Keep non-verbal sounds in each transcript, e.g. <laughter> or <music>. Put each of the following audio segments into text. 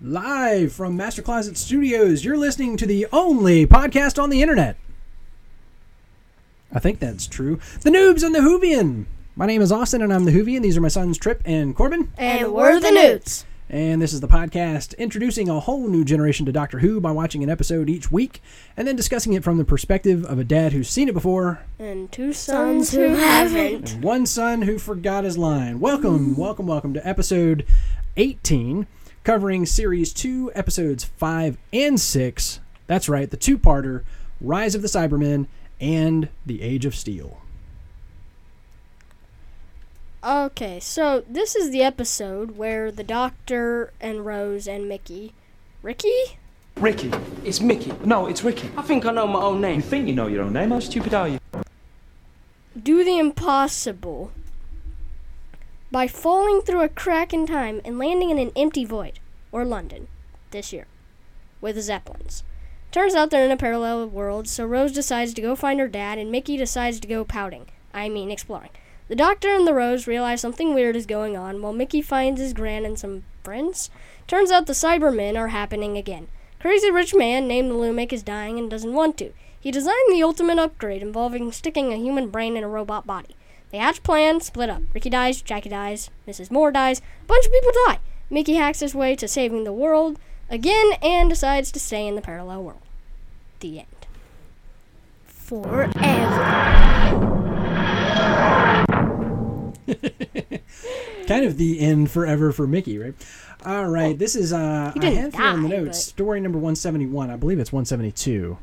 Live from Master Closet Studios, you're listening to the only podcast on the internet. I think that's true. The Noobs and the Whovian. My name is Austin, and I'm the Whovian. These are my sons Trip and Corbin. And we're the Newts. And this is the podcast introducing a whole new generation to Doctor Who by watching an episode each week and then discussing it from the perspective of a dad who's seen it before And two sons who haven't. and one son who forgot his line. Welcome, welcome, welcome to episode 18, covering series 2, episodes 5 and 6. That's right, the two parter Rise of the Cybermen and The Age of Steel. Okay, so this is the episode where the Doctor and Rose and Mickey. Ricky? Ricky. It's Mickey. No, it's Ricky. I think I know my own name. You think you know your own name? How stupid are you? Do the impossible by falling through a crack in time and landing in an empty void, or London, this year, with Zeppelins. Turns out they're in a parallel world, so Rose decides to go find her dad, and Mickey decides to go pouting. I mean, exploring. The Doctor and the Rose realize something weird is going on, while Mickey finds his gran and some friends. Turns out the Cybermen are happening again. Crazy rich man named Lumic is dying and doesn't want to. He designed the ultimate upgrade involving sticking a human brain in a robot body. They hatch plan, split up. Ricky dies, Jackie dies, Mrs. Moore dies, a bunch of people die. Mickey hacks his way to saving the world again and decides to stay in the parallel world. The end. Forever. <laughs> Kind of the end forever for Mickey, right? All right, this is, uh, I have here on the notes, but- story number 171. I believe it's 172.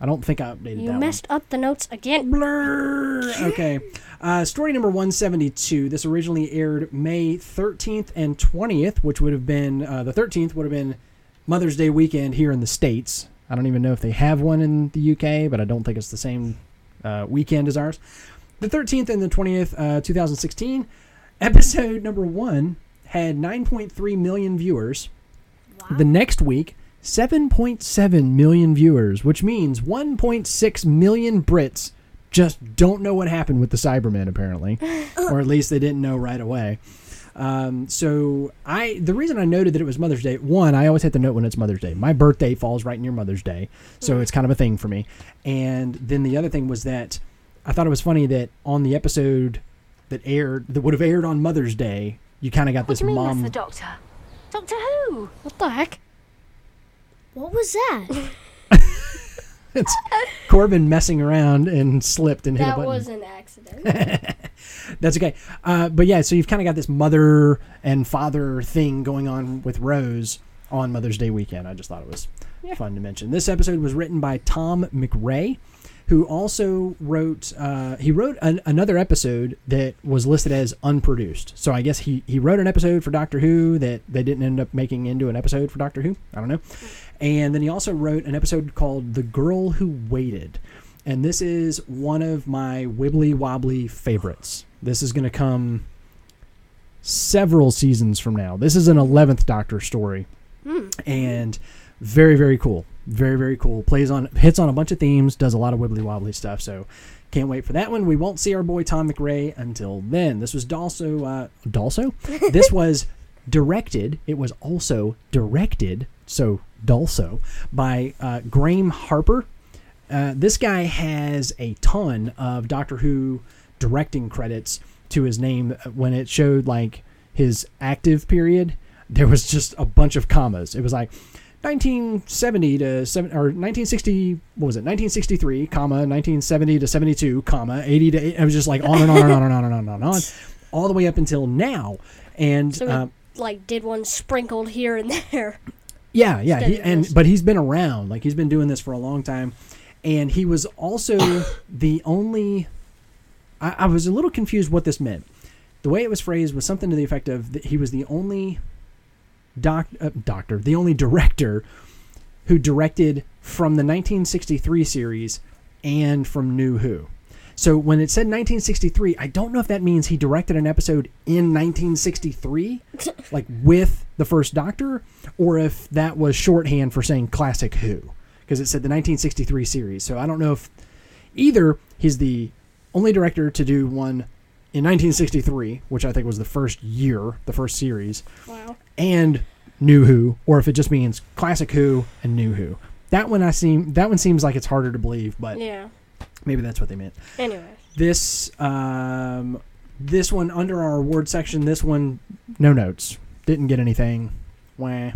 I don't think I updated You that one. messed up the notes again. Blur. <laughs> Okay. Uh, story number 172. This originally aired May 13th and 20th, which would have been uh, the 13th would have been Mother's Day weekend here in the States. I don't even know if they have one in the UK, but I don't think it's the same uh, weekend as ours. The 13th and the 20th, uh, 2016. Episode number one had 9.3 million viewers. The next week, 7.7 million viewers, which means 1.6 million Brits just don't know what happened with the Cybermen, apparently, <laughs> or at least they didn't know right away. Um, so I, the reason I noted that it was Mother's Day, one, I always have to note when it's Mother's Day. My birthday falls right near Mother's Day, so it's kind of a thing for me. And then the other thing was that I thought it was funny that on the episode that aired, that would have aired on Mother's Day, you kind of got What this do you mean mom. that's the doctor? Doctor Who? What the heck? What was that? <laughs> it's Corbin messing around and slipped and hit a That button. was an accident. <laughs> That's okay. Uh, but yeah, so you've kind of got this mother and father thing going on with Rose on Mother's Day weekend. I just thought it was fun to mention. This episode was written by Tom McRae, who also wrote. Uh, he wrote an, another episode that was listed as unproduced. So I guess he he wrote an episode for Doctor Who that they didn't end up making into an episode for Doctor Who. I don't know. And then he also wrote an episode called "The Girl Who Waited." And this is one of my wibbly wobbly favorites. This is going to come several seasons from now. This is an 11th Doctor story. And very, very cool. Very, very cool. Plays on, hits on a bunch of themes, does a lot of wibbly wobbly stuff. So can't wait for that one. We won't see our boy Tom McRae until then. This was also, uh, Dalso? <laughs> this was directed, it was also directed, so Dalso, by uh, Graham Harper. Uh, this guy has a ton of Doctor Who directing credits to his name. When it showed like his active period, there was just a bunch of commas. It was like 1970 to seven or 1960. What was it? 1963, comma 1970 to 72, comma 80 to. 8, it was just like on and on and on and on and on and on, and on all the way up until now. And So uh, like did one sprinkled here and there. Yeah, yeah, he, and but he's been around. Like he's been doing this for a long time, and he was also <coughs> the only. I, I was a little confused what this meant. The way it was phrased was something to the effect of that he was the only doc, uh, doctor, the only director who directed from the 1963 series and from New Who. So when it said 1963, I don't know if that means he directed an episode in 1963, <laughs> like with the first Doctor, or if that was shorthand for saying classic Who, because it said the 1963 series. So I don't know if either he's the only director to do one in 1963, which I think was the first year, the first series, Wow. and New Who, or if it just means Classic Who and New Who. That one I seem that one seems like it's harder to believe, but Yeah. Maybe that's what they meant. Anyway. This um, this one under our award section. This one no notes. Didn't get anything. Wah.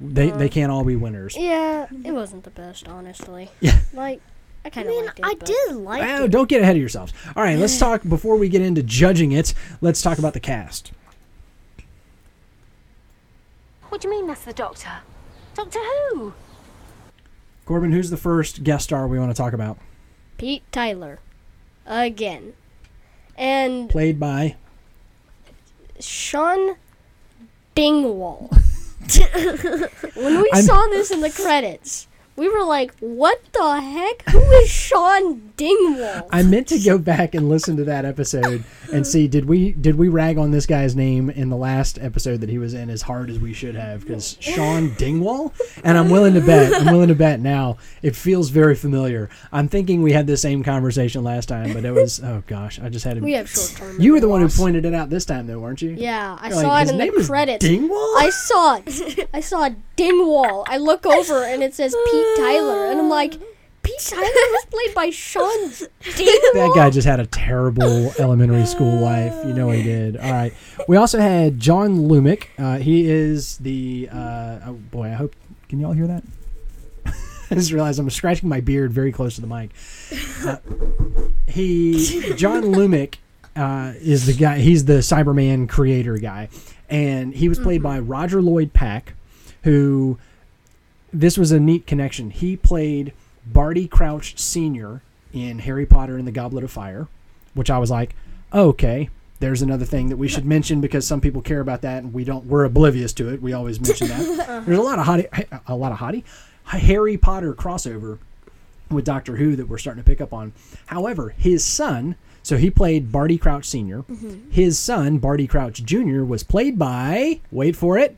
They they can't all be winners. Yeah, it wasn't the best, honestly. <laughs> Yeah. Like, I I kind of mean, liked it. I but- did like Wow, it. don't get ahead of yourselves. All right, let's talk before we get into judging it. Let's talk about the cast. What do you mean that's the Doctor? Doctor who? Corbin, who's the first guest star we want to talk about? Pete Tyler. Again. And Played by Shaun Dingwall. <laughs> when we I'm- saw this in the credits, we were like, what the heck? Who is Shaun Dingwall? I meant to go back and listen to that episode and see did we did we rag on this guy's name in the last episode that he was in as hard as we should have because Shaun Dingwall and I'm willing to bet I'm willing to bet now it feels very familiar. I'm thinking we had the same conversation last time, but it was <laughs> oh gosh, I just had to. we have short term. you were the one who pointed it out this time though, weren't you? Yeah, I You're saw like, it "His in the credits. Dingwall. I saw it. I saw Dingwall. I look over and it says Pete Tyler, and I'm like, Pete Tyler was played by Shaun. That guy just had a terrible elementary school life. You know he did. All right. We also had John Lumic. Uh, he is the. Uh, oh boy, I hope. Can y'all hear that? <laughs> I just realized I'm scratching my beard very close to the mic. Uh, he John Lumic uh, is the guy. He's the Cyberman creator guy, and he was played by Roger Lloyd Pack, who this was a neat connection. He played Barty Crouch Sr. in Harry Potter and the Goblet of Fire, which I was like, oh, okay, there's another thing that we should mention because some people care about that and we don't. We're oblivious to it. We always mention that. <laughs> There's a lot of hottie, a lot of hottie, Harry Potter crossover with Doctor Who that we're starting to pick up on. However, his son. So he played Barty Crouch senior mm-hmm. His son, Barty Crouch Jr., was played by, wait for it,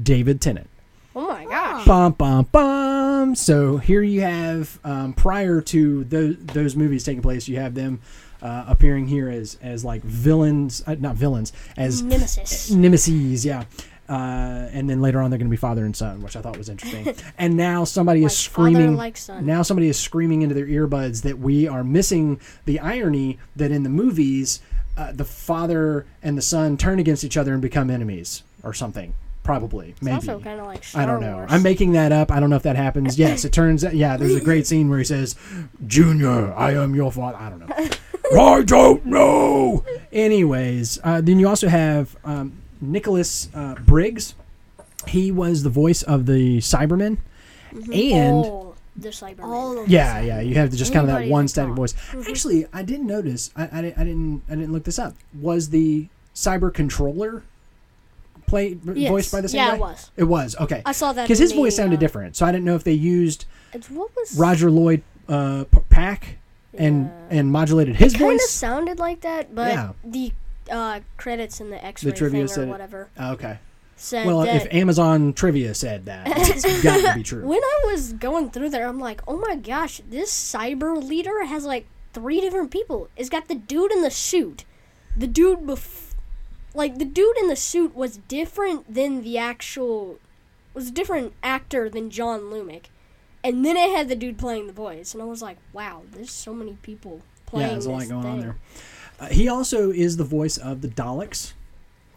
David Tennant. Oh my gosh. Bum bum bum. So here you have um, prior to those those movies taking place, you have them uh, appearing here as as like villains, uh, not villains, as Nemesis. nemesis. Yeah. Uh, and then later on, they're going to be father and son, which I thought was interesting. <laughs> and now somebody is Like father, screaming. like son. Now somebody is screaming into their earbuds that we are missing the irony that in the movies, uh, the father and the son turn against each other and become enemies or something. Probably, It's maybe. also kind of like Star I don't know. Wars. I'm making that up. I don't know if that happens. Yes, it turns out. Yeah, there's a <laughs> great scene where he says, "Junior, I am your father." I don't know. I don't know. Anyways, uh, then you also have um, Nicholas uh, Briggs. He was the voice of the Cybermen, and All the Cybermen. All of yeah, yeah, you have just kind of that Anybody one that static talks. voice. Actually, I didn't notice. I, I, di- I didn't. I didn't look this up. Was the cyber controller played Yes. voiced by the same Yeah, guy? it was. It was okay. I saw that because his voice sounded uh, different. So I didn't know if they used what was Roger Lloyd uh, Pack and Yeah. and modulated his voice. It Kind of sounded like that, but Yeah. the uh, credits in the X-ray trivia thing or whatever Oh, okay. said Well, if Amazon trivia said that, it's <laughs> got to be true. when I was going through there, I'm like, oh my gosh, this cyber leader has like three different people. It's got the dude in the suit, the dude bef- like the dude in the suit was different than the actual, was a different actor than John Lumic, and then it had the dude playing the voice, and I was like, wow, there's so many people playing. yeah, there's a lot going on there. Uh, he also is the voice of the Daleks.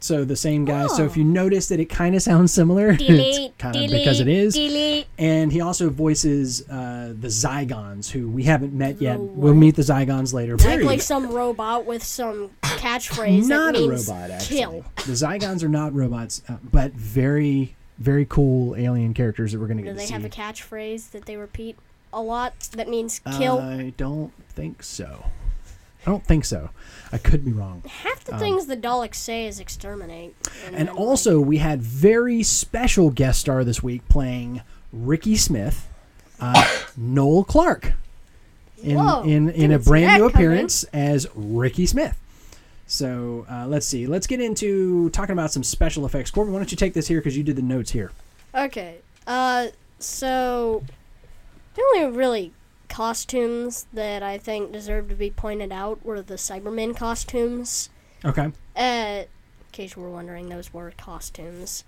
So the same guy. So if you Oh. notice that it kind of sounds similar, <laughs> it's kind of because it is. Delete. And he also voices uh, the Zygons, who we haven't met yet. We'll meet the Zygons later. Act like some robot with some catchphrase not that a means robot, actually. kill. The Zygons are not robots, uh, but very, very cool alien characters that we're going to get to they see. have a catchphrase that they repeat a lot that means kill? I don't think so. I don't think so. I could be wrong. Half the things the Daleks say is exterminate. And like, also, we had very special guest star this week playing Ricky Smith, uh, <coughs> Noel Clarke, in Whoa, in in a brand new coming. appearance as Ricky Smith. So uh, let's see. Let's get into talking about some special effects. Corbin, why don't you take this here because you did the notes here. Okay. Uh, so the only really costumes that I think deserve to be pointed out were the Cybermen costumes. Okay. Uh, in case you were wondering, those were costumes.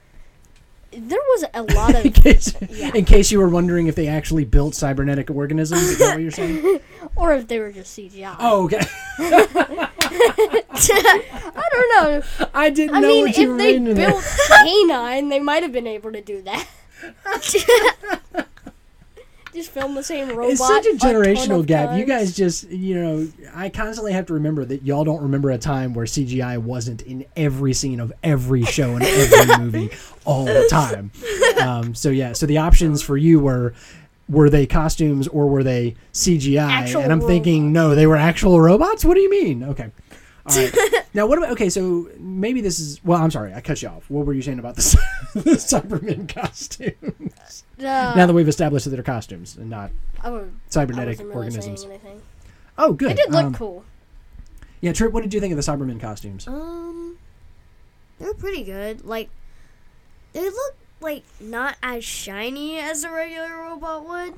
there was a <laughs> lot in of case Yeah. in case you were wondering if they actually built cybernetic organisms. Is that what you're saying? <laughs> or if they were just CGI. Oh, okay. <laughs> I don't know. I didn't I know mean, what you if were they reading there. built Canine, they might have been able to do that. Just film the same robot. It's such a generational of gap. You guys just, you know, I constantly have to remember that y'all don't remember a time where CGI wasn't in every scene of every show and every <laughs> movie all the time. Um, so yeah, so the options for you were were they costumes or were they CGI? Actual and I'm thinking, no, they were actual robots. What do you mean? Okay. All right. <laughs> now, what about? Okay, so maybe this is. Well, I'm sorry, I cut you off. What were you saying about the, <laughs> the Cybermen costumes? Uh, now that we've established that they're costumes and not I, would, I cybernetic wasn't really organisms. anything. Oh, good. It did look Um, cool. Yeah, Trip. What did you think of the Cybermen costumes? Um, they're pretty good. Like, they look like not as shiny as a regular robot would.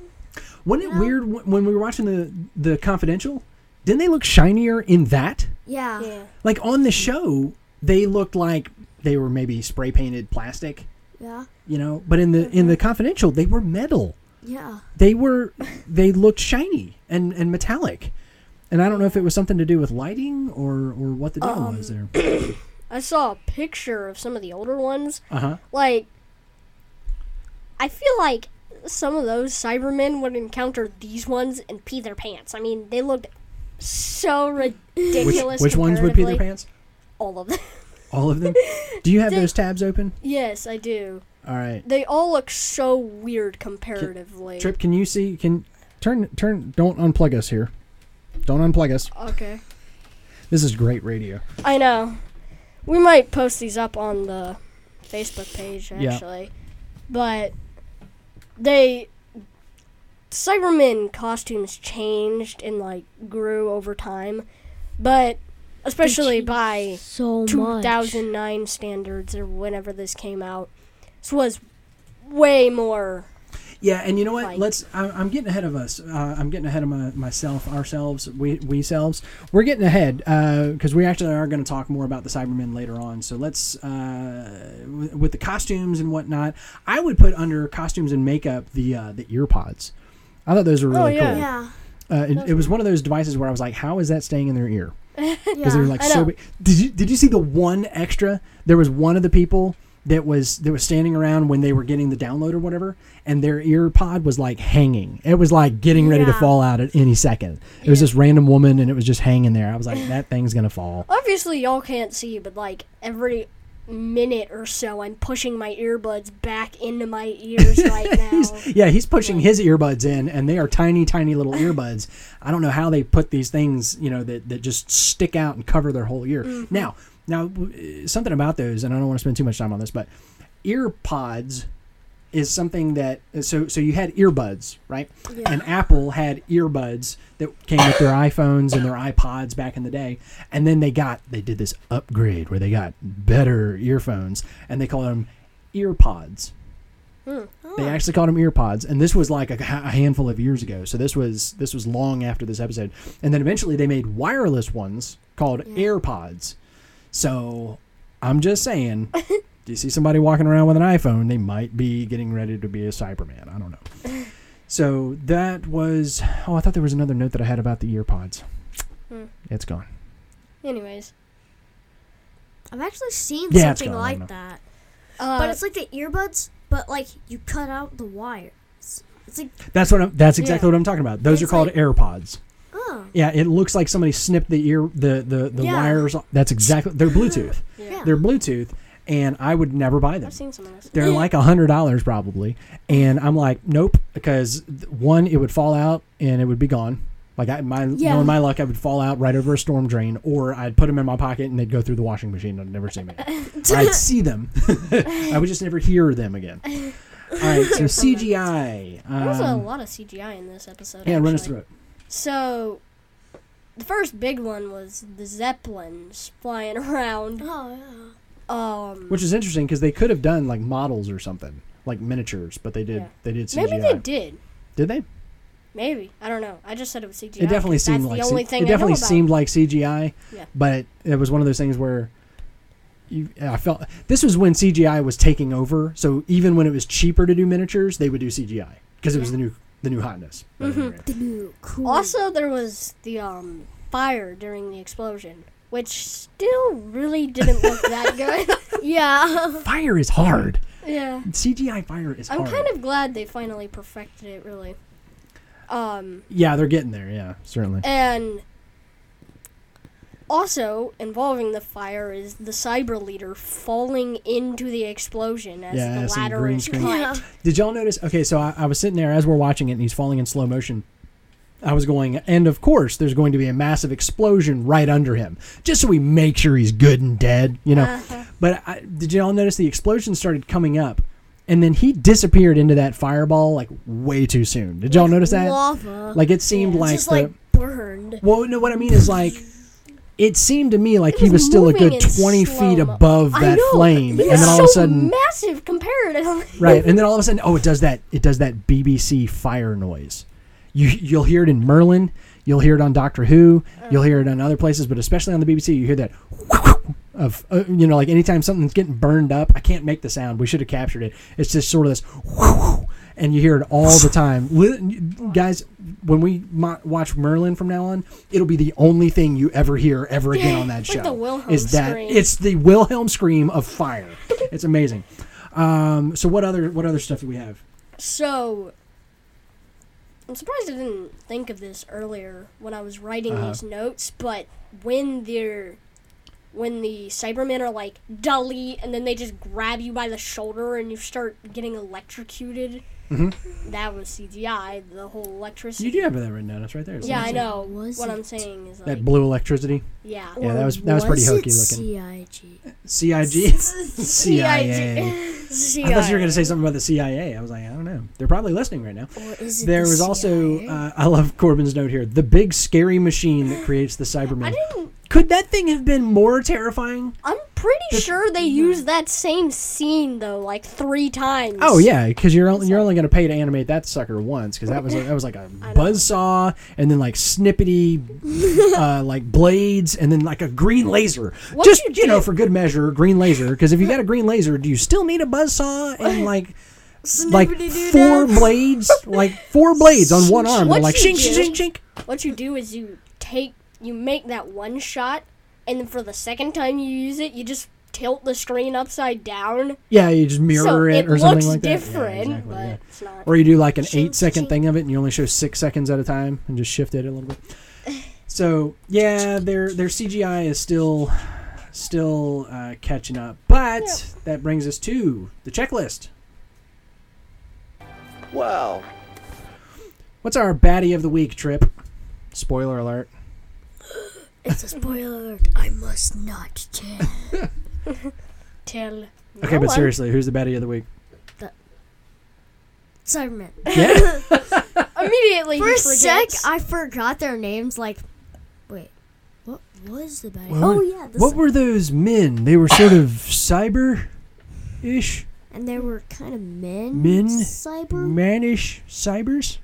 Wasn't it no. weird wh- when we were watching the the Confidential? Didn't they look shinier in that? Yeah. Yeah. Like on the show, they looked like they were maybe spray painted plastic, Yeah. you know. But in the in the Confidential, they were metal. Yeah. They were they looked shiny and and metallic. And I don't know if it was something to do with lighting or or what the deal Um, was there. <coughs> I saw a picture of some of the older ones. Uh huh. Like, I feel like some of those Cybermen would encounter these ones and pee their pants. I mean, they looked so ridiculous. which ones would pee their pants? All of them. <laughs> All of them. Do you have <laughs> They- those tabs open? yes, I do. All right. They all look so weird comparatively. Trip, can you see? Can turn turn? Don't unplug us here. Don't unplug us. Okay. This is great radio. I know. We might post these up on the Facebook page Yeah. actually. But they Cybermen costumes changed and like grew over time. But especially by So much. 2009 standards or whenever this came out. This was way more Yeah, and you know what? Like- Let's. I, I'm getting ahead of us. Uh, I'm getting ahead of my, myself, ourselves, we we selves. We're getting ahead because we actually are going to talk more about the Cybermen later on. So let's uh, w- with the costumes and whatnot. I would put under costumes and makeup the uh, the ear pods. I thought those were Oh, really yeah. cool. Yeah. Uh, it, it was one of those devices where I was like, "How is that staying in their ear?" because <laughs> Yeah. they were like so big. Did you did you see the one extra? There was one of the people that was that was standing around when they were getting the download or whatever, and their ear pod was like hanging. It was like getting ready to fall out at any second. It was this random woman, and it was just hanging there. I was like, that thing's gonna fall. <laughs> Obviously, y'all can't see, but like every minute or so, I'm pushing my earbuds back into my ears <laughs> right now. Yeah, he's pushing his earbuds in, and they are tiny, tiny little <laughs> earbuds. I don't know how they put these things, you know, that, that just stick out and cover their whole ear. Mm-hmm. Now, now something about those, and I don't want to spend too much time on this, but ear pods is something that so so you had earbuds, right? Yeah. And Apple had earbuds that came with their iPhones and their iPods back in the day, and then they got they did this upgrade where they got better earphones, and they called them ear pods. Hmm. They oh. actually called them earpods, and this was like a, a handful of years ago. So this was this was long after this episode, and then eventually they made wireless ones called AirPods. So I'm just saying, <laughs> do you see somebody walking around with an iPhone? They might be getting ready to be a Cyberman. I don't know. <laughs> So that was. Oh, I thought there was another note that I had about the ear pods. Hmm. It's gone. Anyways, I've actually seen Yeah, something gone, like that. uh, but it's like the earbuds, but like you cut out the wires. It's like, That's what. I'm, that's exactly Yeah. what I'm talking about. Those are called like- AirPods. oh, Yeah, it looks like somebody snipped the ear, the the, the Yeah. wires. That's exactly. They're Bluetooth. yeah. yeah. They're Bluetooth, and I would never buy them. I've seen some of this. They're like a hundred dollars probably, and I'm like, nope, because one, it would fall out and it would be gone. Like I, my Yeah. knowing my luck, I would fall out right over a storm drain, or I'd put them in my pocket and they'd go through the washing machine. And I'd never see them <laughs> I'd see them. <laughs> I would just never hear them again. <laughs> All right, so CGI. There was a Um, lot of CGI in this episode. yeah, run us through it. So, the first big one was the Zeppelins flying around. Oh yeah. Um, Which is interesting because they could have done like models or something, like miniatures, but they did. Yeah. They did CGI. maybe they did. Did they? Maybe I don't know. I just said it was CGI. It definitely seemed that's like the C- only thing it I know definitely about seemed like CGI. Yeah. But it was one of those things where you, I felt this was when CGI was taking over. So even when it was cheaper to do miniatures, they would do CGI because it was the new the new hotness. But anyway. The new cool. Also, there was the um fire during the explosion, which still really didn't look that <laughs> good. yeah. fire is hard. yeah. CGI fire is I'm hard. kind of glad they finally perfected it, really. Um, yeah, they're getting there. Yeah, certainly. and also involving the fire is the cyber leader falling into the explosion as Yeah, the ladder is cut. Yeah. Did y'all notice? Okay, so I, I was sitting there as we're watching it, and he's falling in slow motion. I was going, and of course, there's going to be a massive explosion right under him, just so we make sure he's good and dead, you know. Uh-huh. But I, did y'all notice the explosion started coming up, and then he disappeared into that fireball like way too soon? Did y'all notice that? Lava. Like it seemed Yeah, like just the. like burned. well, no, what I mean is like. It seemed to me like It he was was still a good 20 feet above that know, flame. And then all so of a sudden. massive comparatively. Right, and then all of a sudden, oh, it does that. It does that BBC fire noise. You you'll hear it in Merlin. You'll hear it on Doctor Who. You'll hear it on other places, but especially on the BBC, you hear that <laughs> of uh, you know like anytime something's getting burned up. I can't make the sound. We should have captured it. It's just sort of this, <laughs> and you hear it all the time. Guys, when we mo- watch Merlin from now on, it'll be the only thing you ever hear ever again on that show. like the Wilhelm is that scream. it's the Wilhelm scream of fire. <laughs> it's amazing. Um, so what other what other stuff do we have? So, I'm surprised I didn't think of this earlier when I was writing Uh-huh. these notes. But when they're when the Cybermen are like delete, and then they just grab you by the shoulder and you start getting electrocuted. That was CGI. The whole electricity. Mm-hmm. You do have that written down. It's right there. Yeah, I It's- know. Was what it I'm saying is like, That blue electricity. yeah. Yeah, that was that was pretty hokey it looking. CIG. CIG, <laughs> CIA. CIA. I thought you were going to say something about the CIA. I was like, I don't know. They're probably listening right now. Or is it There the was also, uh, I love Corbin's note here, the big scary machine that creates the I Cybermen. didn't. Could that thing have been more terrifying? I'm pretty sure they used that same scene though, like three times. Oh yeah, because you're only, you're only going to pay to animate that sucker once, because that was that was like a <laughs> buzzsaw, and then like snippety, <laughs> uh, like blades, and then like a green laser. What Just you you know, for good measure, green laser. Because if you got a green laser, do you still need a buzzsaw and like like four blades, like four blades on one arm? What like shink, shink, shink. What you do is you take, you make that one shot, and then for the second time you use it, you just tilt the screen upside down. Yeah, you just mirror so it, it or something looks like that. Yeah, different, exactly, but yeah. it's not. Or you do like an eight second thing of it, and you only show six seconds at a time, and just shift it a little bit. So yeah, their their CGI is still still uh, catching up, but that brings us to the checklist. Well, What's our baddie of the week, Trip? Spoiler alert. It's a spoiler alert. I must not tell. <laughs> Tell. Okay, no but one. seriously, who's the baddie of the week? Cyberman. Yeah, <laughs> Immediately For he a sec. I forgot their names. Like, wait, what was the bad? What oh yeah, the what cy- were those men? They were sort of cyber ish, and they were kind of men. Men? Cyber. manish cybers.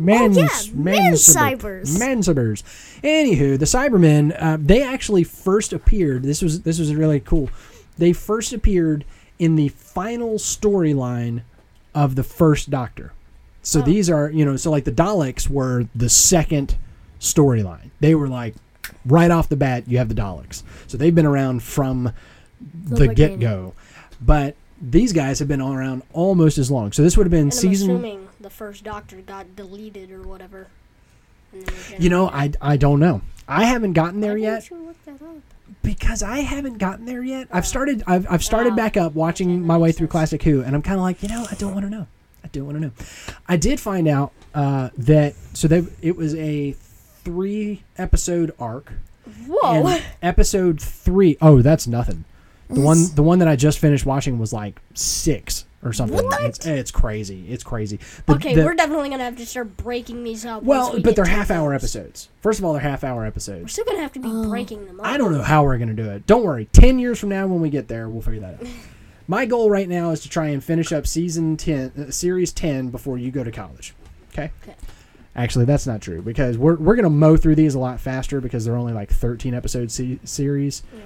Mans, Oh, yeah, men cybers. Mansibers. Anywho, the Cybermen, uh, they actually first appeared. This was this was really cool. They first appeared in the final storyline of the first Doctor. So these are you know so like the Daleks were the second storyline. They were like right off the bat you have the Daleks. So they've been around from the, beginning. get go, but these guys have been around almost as long. So this would have been and season. The first Doctor got deleted or whatever. And then they You know, I, I don't know. I haven't gotten there yet you look that up? because I haven't gotten there yet. I've started I've, I've started Oh, back up watching my way through. Classic Who, and I'm kind of like, you know, I don't want to know. I don't want to know. I did find out uh, that so they it was a three episode arc. Whoa. Episode three oh that's nothing. The one the one that I just finished watching was like six or something. It's, it's crazy. It's crazy. The- okay, the- we're definitely gonna have to start breaking these up. once well, we but they're half hour episodes. First of all, they're half hour episodes. We're still gonna have to be breaking them up. I don't know how we're going to do it. Don't worry. 10 years from now, when we get there, we'll figure that out. <laughs> My goal right now is to try and finish up season 10, uh, series 10 before you go to college. Okay? Okay. Actually, that's not true because we're, we're going to mow through these a lot faster because they're only like 13 episode se- series. Yeah.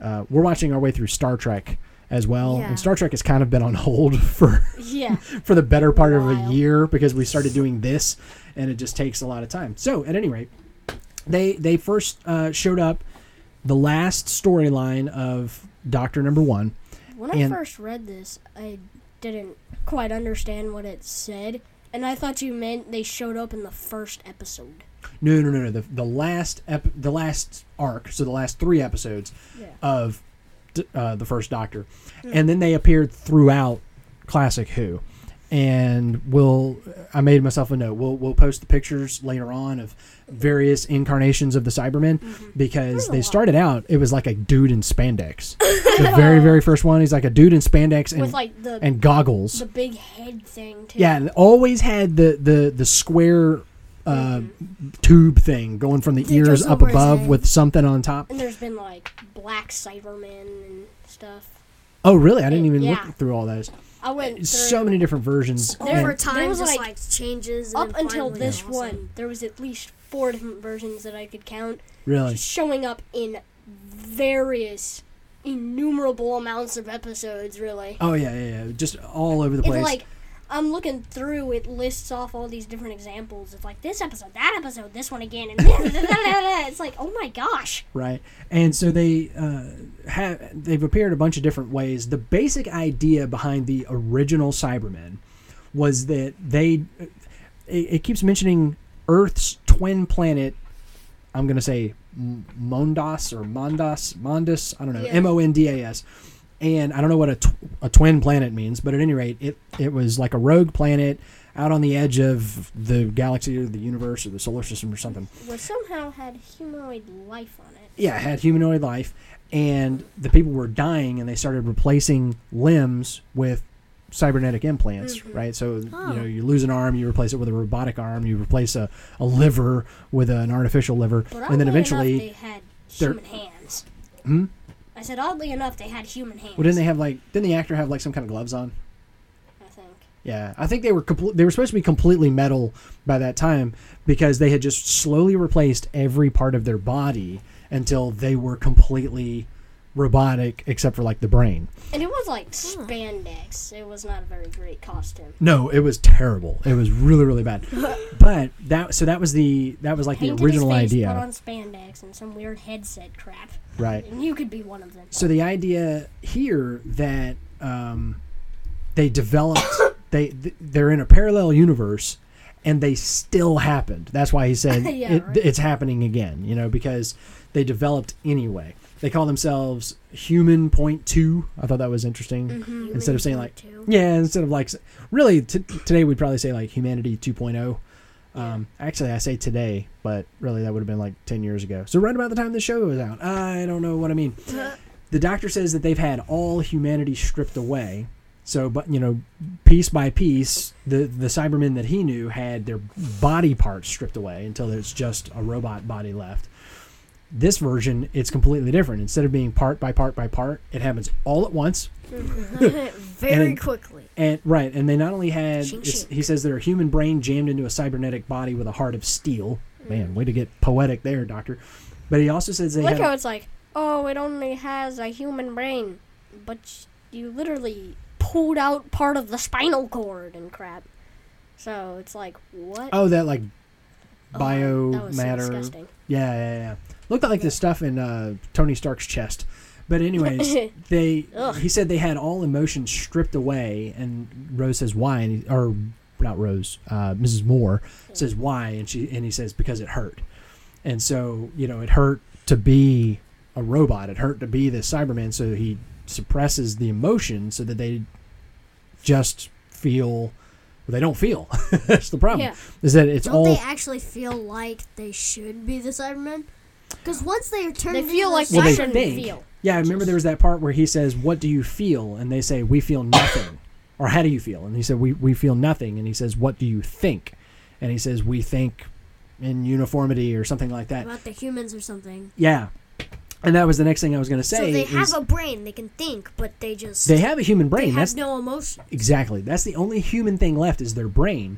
Uh, we're watching our way through Star Trek as well, Yeah. and Star Trek has kind of been on <laughs> hold for Yeah. <laughs> for the better part of a year because we started doing this, and it just takes a lot of time. So at any rate, they they first uh, showed up the last storyline of Doctor Number One. When I first read this, I didn't quite understand what it said, and I thought you meant they showed up in the first episode. No, no, no, no. The, the last ep- the last arc, so the last three episodes Yeah. of d- uh, the first Doctor, and then they appeared throughout Classic Who. And we'll, I made myself a note. We'll we'll post the pictures later on of various incarnations of the Cybermen because There's a they started out. It was like a dude in spandex. the very very first one, he's like a dude in spandex and like the and goggles. the big head thing too. Yeah, and always had the the the square uh, tube thing going from the That ears up above head. with something on top. And there's been like black Cybermen and stuff. Oh, really? I didn't even Yeah. look through all those. I went through So many different versions. There- Over And- time, there was, just like, like, changes. up then until this awesome. one. There was at least four different versions that I could count, really? showing up in various innumerable amounts of episodes. Really, Oh yeah, yeah, yeah. Just all over the it's place. like I'm looking through. It lists off all these different examples of like this episode, that episode, this one again, and <laughs> it's like, oh my gosh. right? And so they uh, have they've appeared a bunch of different ways. The basic idea behind the original Cybermen was that they it, it keeps mentioning Earth's twin planet. I'm gonna say Mondas or Mondas, Mondas. I don't know. M O N D A S. And I don't know what a, tw- a twin planet means, but at any rate, it it was like a rogue planet out on the edge of the galaxy or the universe or the solar system or something. Which somehow had humanoid life on it. yeah, it had humanoid life, and the people were dying, and they started replacing limbs with cybernetic implants, Mm-hmm. right? So Oh. you know, you lose an arm, you replace it with a robotic arm, you replace a, a liver with an artificial liver, But and then eventually, enough, they had human hands. Hmm? I said oddly enough, they had human hands. well, didn't they have like, didn't the actor have like some kind of gloves on? I think. Yeah, I think they were compl- they were supposed to be completely metal by that time because they had just slowly replaced every part of their body until they were completely robotic except for like the brain. And it was like spandex. It was not a very great costume. No, it was terrible. It was really really bad. <laughs> but that so that was the that was like Painted the original his face, idea, Put on spandex and some weird headset crap. right? And you could be one of them. So the idea here that um, they developed <coughs> they th- they're in a parallel universe and they still happened. That's why he said <laughs> Yeah, it, right. it's happening again. You know because they developed anyway. They call themselves Human Point Two. I thought that was interesting. Mm-hmm. Instead of saying like Two. yeah, instead of like really t- today we'd probably say like Humanity 2.0. Um, actually, I say today, but really that would have been like 10 years ago. So right about the time the show was out. I don't know what I mean. <laughs> The doctor says that they've had all humanity stripped away. So, but you know, piece by piece, the the Cybermen that he knew had their body parts stripped away until there's just a robot body left. This version, it's completely different. Instead of being part by part by part, it happens all at once. Mm-hmm. <laughs> Very And- quickly. And right, and they not only had Shing, it's, shing. he says they're a human brain jammed into a cybernetic body with a heart of steel. Man, way to get poetic there, doctor. But he also says they Like how it's like, oh, it only has a human brain, but you literally pulled out part of the spinal cord and crap. So it's like, what? oh that like Oh, that was so biomatter. disgusting. yeah, yeah, yeah. Looked like the stuff in uh, Tony Stark's chest. But anyways, <laughs> they he said they had all emotions stripped away, and Rose says why, and he, or not Rose, uh, Mrs. Moore says why, and she and he says because it hurt, and so you know it hurt to be a robot, it hurt to be the Cyberman, so he suppresses the emotion so that they just feel. Well, they don't feel. <laughs> That's the problem. Yeah. Is that it's Don't all they actually feel like they should be the Cybermen? Because once they are turned They feel into like the Well, they they shouldn't think. feel. Yeah, I remember there was that part where he says, "What do you feel?" and they say, "We feel nothing," or "How do you feel?" and he said, "We we feel nothing," and he says, "What do you think?" and he says, "We think in uniformity or something like that." about the humans or something. Yeah, and that was the next thing I was going to say. So say. they is have a brain, they can think, but they just they have a human they brain. have That's no emotion. exactly that's the only human thing left is their brain,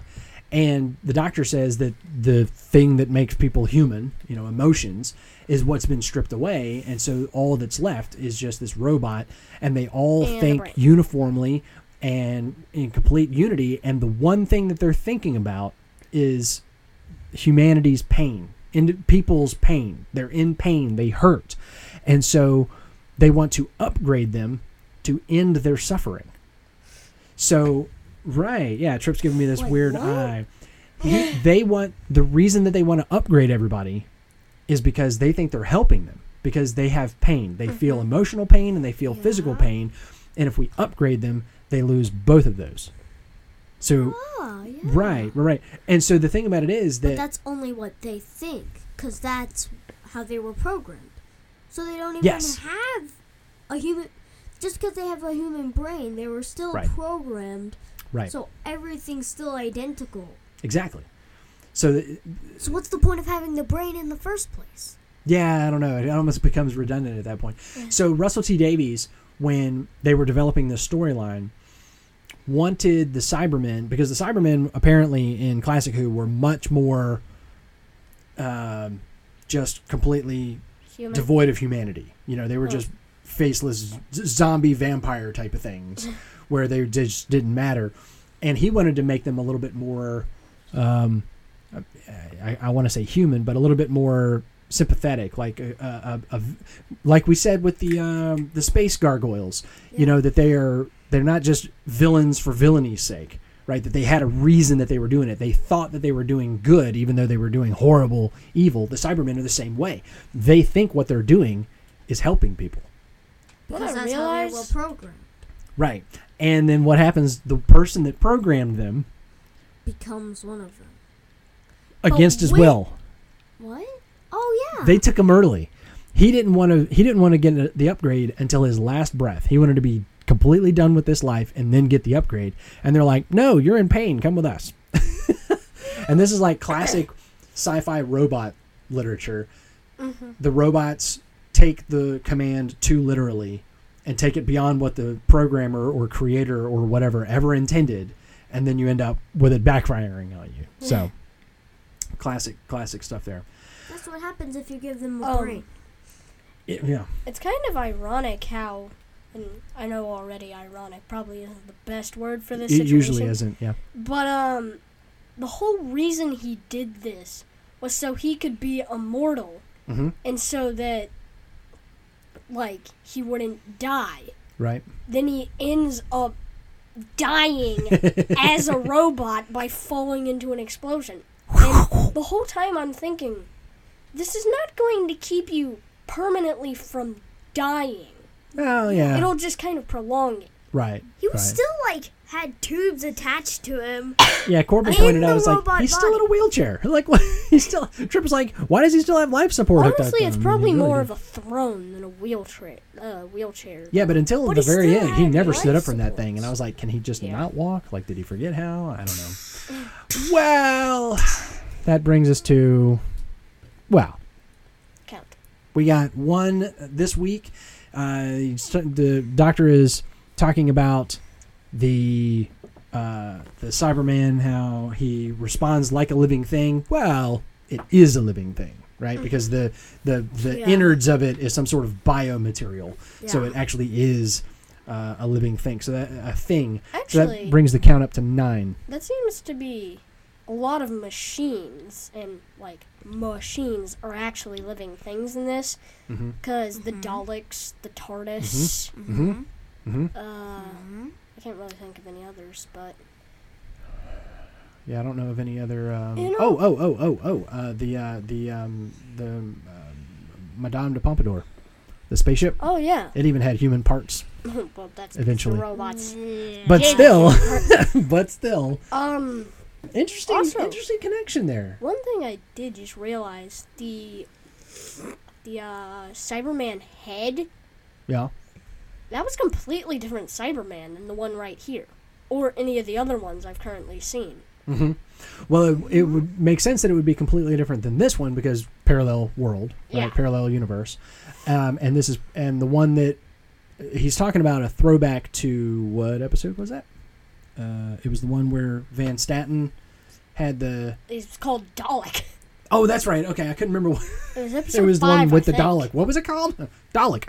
And the doctor says that the thing that makes people human, you know, emotions, is what's been stripped away, and so all that's left is just this robot, and they all And think uniformly and in complete unity. And the one thing that they're thinking about is humanity's pain, in people's pain. They're in pain. They hurt, and so they want to upgrade them to end their suffering. So, right, yeah, Trip's giving me this Wait, weird what? eye. He- they want the reason that they want to upgrade everybody is because they think they're helping them because they have pain. They feel emotional pain and they feel physical Mm-hmm. Pain, and if we upgrade them, they lose both of those. So, Oh, yeah. right, right. And so the thing about it is But that that's only what they think, because that's how they were programmed. So they don't even Yes. have a human. Just because they have a human brain, they were still Right. programmed. Right, So everything's still identical. exactly. So th- So what's the point of having the brain in the first place? Yeah, I don't know. It almost becomes redundant at that point. So Russell T Davies, when they were developing this storyline, wanted the Cybermen because the Cybermen apparently in Classic Who were much more um, just completely Human. devoid of humanity. You know, they were Oh. just faceless z- zombie vampire type of things <laughs> where they just didn't matter. And he wanted to make them a little bit more, um, I, I want to say human, but a little bit more sympathetic, like a, a, a, a like we said with the um, the space gargoyles. You know that they are they're not just villains for villainy's sake. Right, that they had a reason that they were doing it. They thought that they were doing good, even though they were doing horrible evil. The Cybermen are the same way. They think what they're doing is helping people. What Because I that's how they were programmed. Right. And then what happens? The person that programmed them Becomes one of them. against his wait. will. What? Oh yeah. They took him early. He didn't want to. He didn't want to get the upgrade until his last breath. He wanted to be completely done with this life and then get the upgrade. And they're like, "No, you're in pain. Come with us." <laughs> and this is like classic <laughs> sci-fi robot literature. Mm-hmm. The robots take the command too literally and take it beyond what the programmer or creator or whatever ever intended, and then you end up with it backfiring on you. So, classic, classic stuff there. That's what happens if you give them a Um, brain. It- yeah. It's kind of ironic how, and I know already ironic probably isn't the best word for this It situation. usually isn't. Yeah. But um, the whole reason he did this was so he could be immortal, Mm-hmm. and so that, like, he wouldn't die. Right. Then he ends up dying <laughs> as a robot by falling into an explosion. And the whole time I'm thinking, this is not going to keep you permanently from dying. Oh yeah. It'll just kind of prolong it. right. He was right. still like had tubes attached to him. <coughs> Yeah. Corbin pointed out, like he's still in a wheelchair. <laughs> Like what? He's still. Trip was like, why does he still have life support? hooked up Honestly, it's probably more of a throne than a wheelchair. Uh, wheelchair. Yeah, but until the very end, he never stood up from that thing, and I was like, can he just not walk? Like, did he forget how? I don't know. <sighs> well, that brings us to, well, Count. We got one this week. Uh, the doctor is talking about the uh, the Cyberman, how he responds like a living thing. Well, it is a living thing, right? Because the the the Yeah. innards of it is some sort of biomaterial, so it actually is uh, a living thing. So that a thing. So that brings the count up to nine. that seems to be a lot of machines, and like machines are actually living things in this, Mm-hmm. because the Daleks, the TARDIS. Mm-hmm. Mm-hmm. Uh, I can't really think of any others, but Yeah, I don't know of any other. Um, You know- oh, oh, oh, oh, oh! Uh, the uh, the um, the um, Madame de Pompadour, the spaceship. oh yeah. It even had human parts, <laughs> well, that's Eventually. the robots. but Yeah. still, <laughs> but still, Um, interesting, Also- interesting connection there. one thing I did just realize the the uh, Cyberman head Yeah, that was completely different Cyberman than the one right here, or any of the other ones I've currently seen. hmm Well, it, it would make sense that it would be completely different than this one because parallel world, right? Yeah. Parallel universe, um, and this is and the one that he's talking about a throwback to what episode was that? Uh, it was the one where Van Statten had the. It's called Dalek. Oh, that's right. Okay, I couldn't remember. What, It was episode <laughs> it was the one with I the think. Dalek. What was it called? <laughs> Dalek.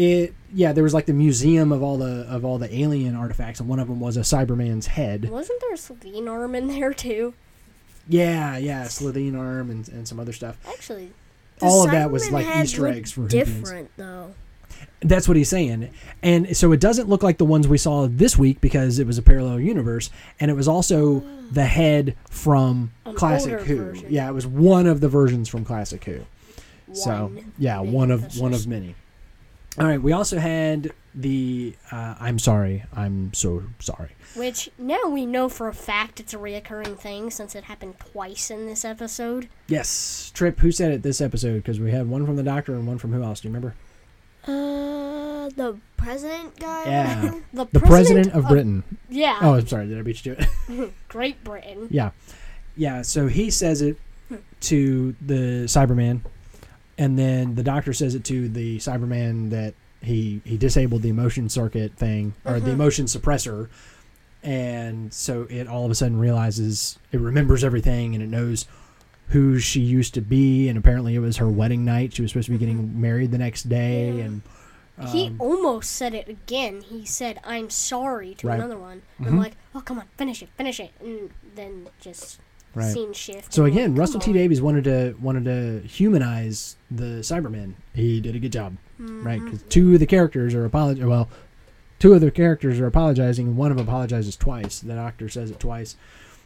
It yeah, there was like the museum of all the of all the alien artifacts, and one of them was a Cyberman's head. Wasn't there a Slitheen arm in there too? Yeah, yeah, Slitheen arm and, and some other stuff. Actually, all of that was like Easter eggs for different though. That's what he's saying. And so it doesn't look like the ones we saw this week because it was a parallel universe. And it was also <gasps> the head from An Classic Who. version. Yeah, it was one of the versions from Classic Who. So, One. yeah, one of one of many. All right, we also had the uh, I'm sorry, I'm so sorry. which now we know for a fact it's a reoccurring thing since it happened twice in this episode. Yes, Trip, who said it this episode? Because we had one from the doctor and one from who else? Do you remember? Uh, the president guy. Yeah. <laughs> The, The president of Britain. Yeah, Oh, I'm sorry, did I beat you to it? <laughs> <laughs> Great Britain. Yeah. Yeah, so he says it to the Cyberman and then the doctor says it to the Cyberman that he he disabled the emotion circuit thing or the Mhm. emotion suppressor and so it all of a sudden realizes it remembers everything and it knows who she used to be and apparently it was her wedding night she was supposed to be getting married the next day Yeah. and he um, almost said it again. He said, "I'm sorry" to Right. another one. Mhm. I'm like, "Oh, come on, finish it, finish it," and then just right scene shift. So again, like, Russell T on." Davies wanted to wanted to humanize the Cybermen. He did a good job, right? Because two of the characters are apolog Well, two of the characters are apologizing, and one of them apologizes twice. The Doctor says it twice,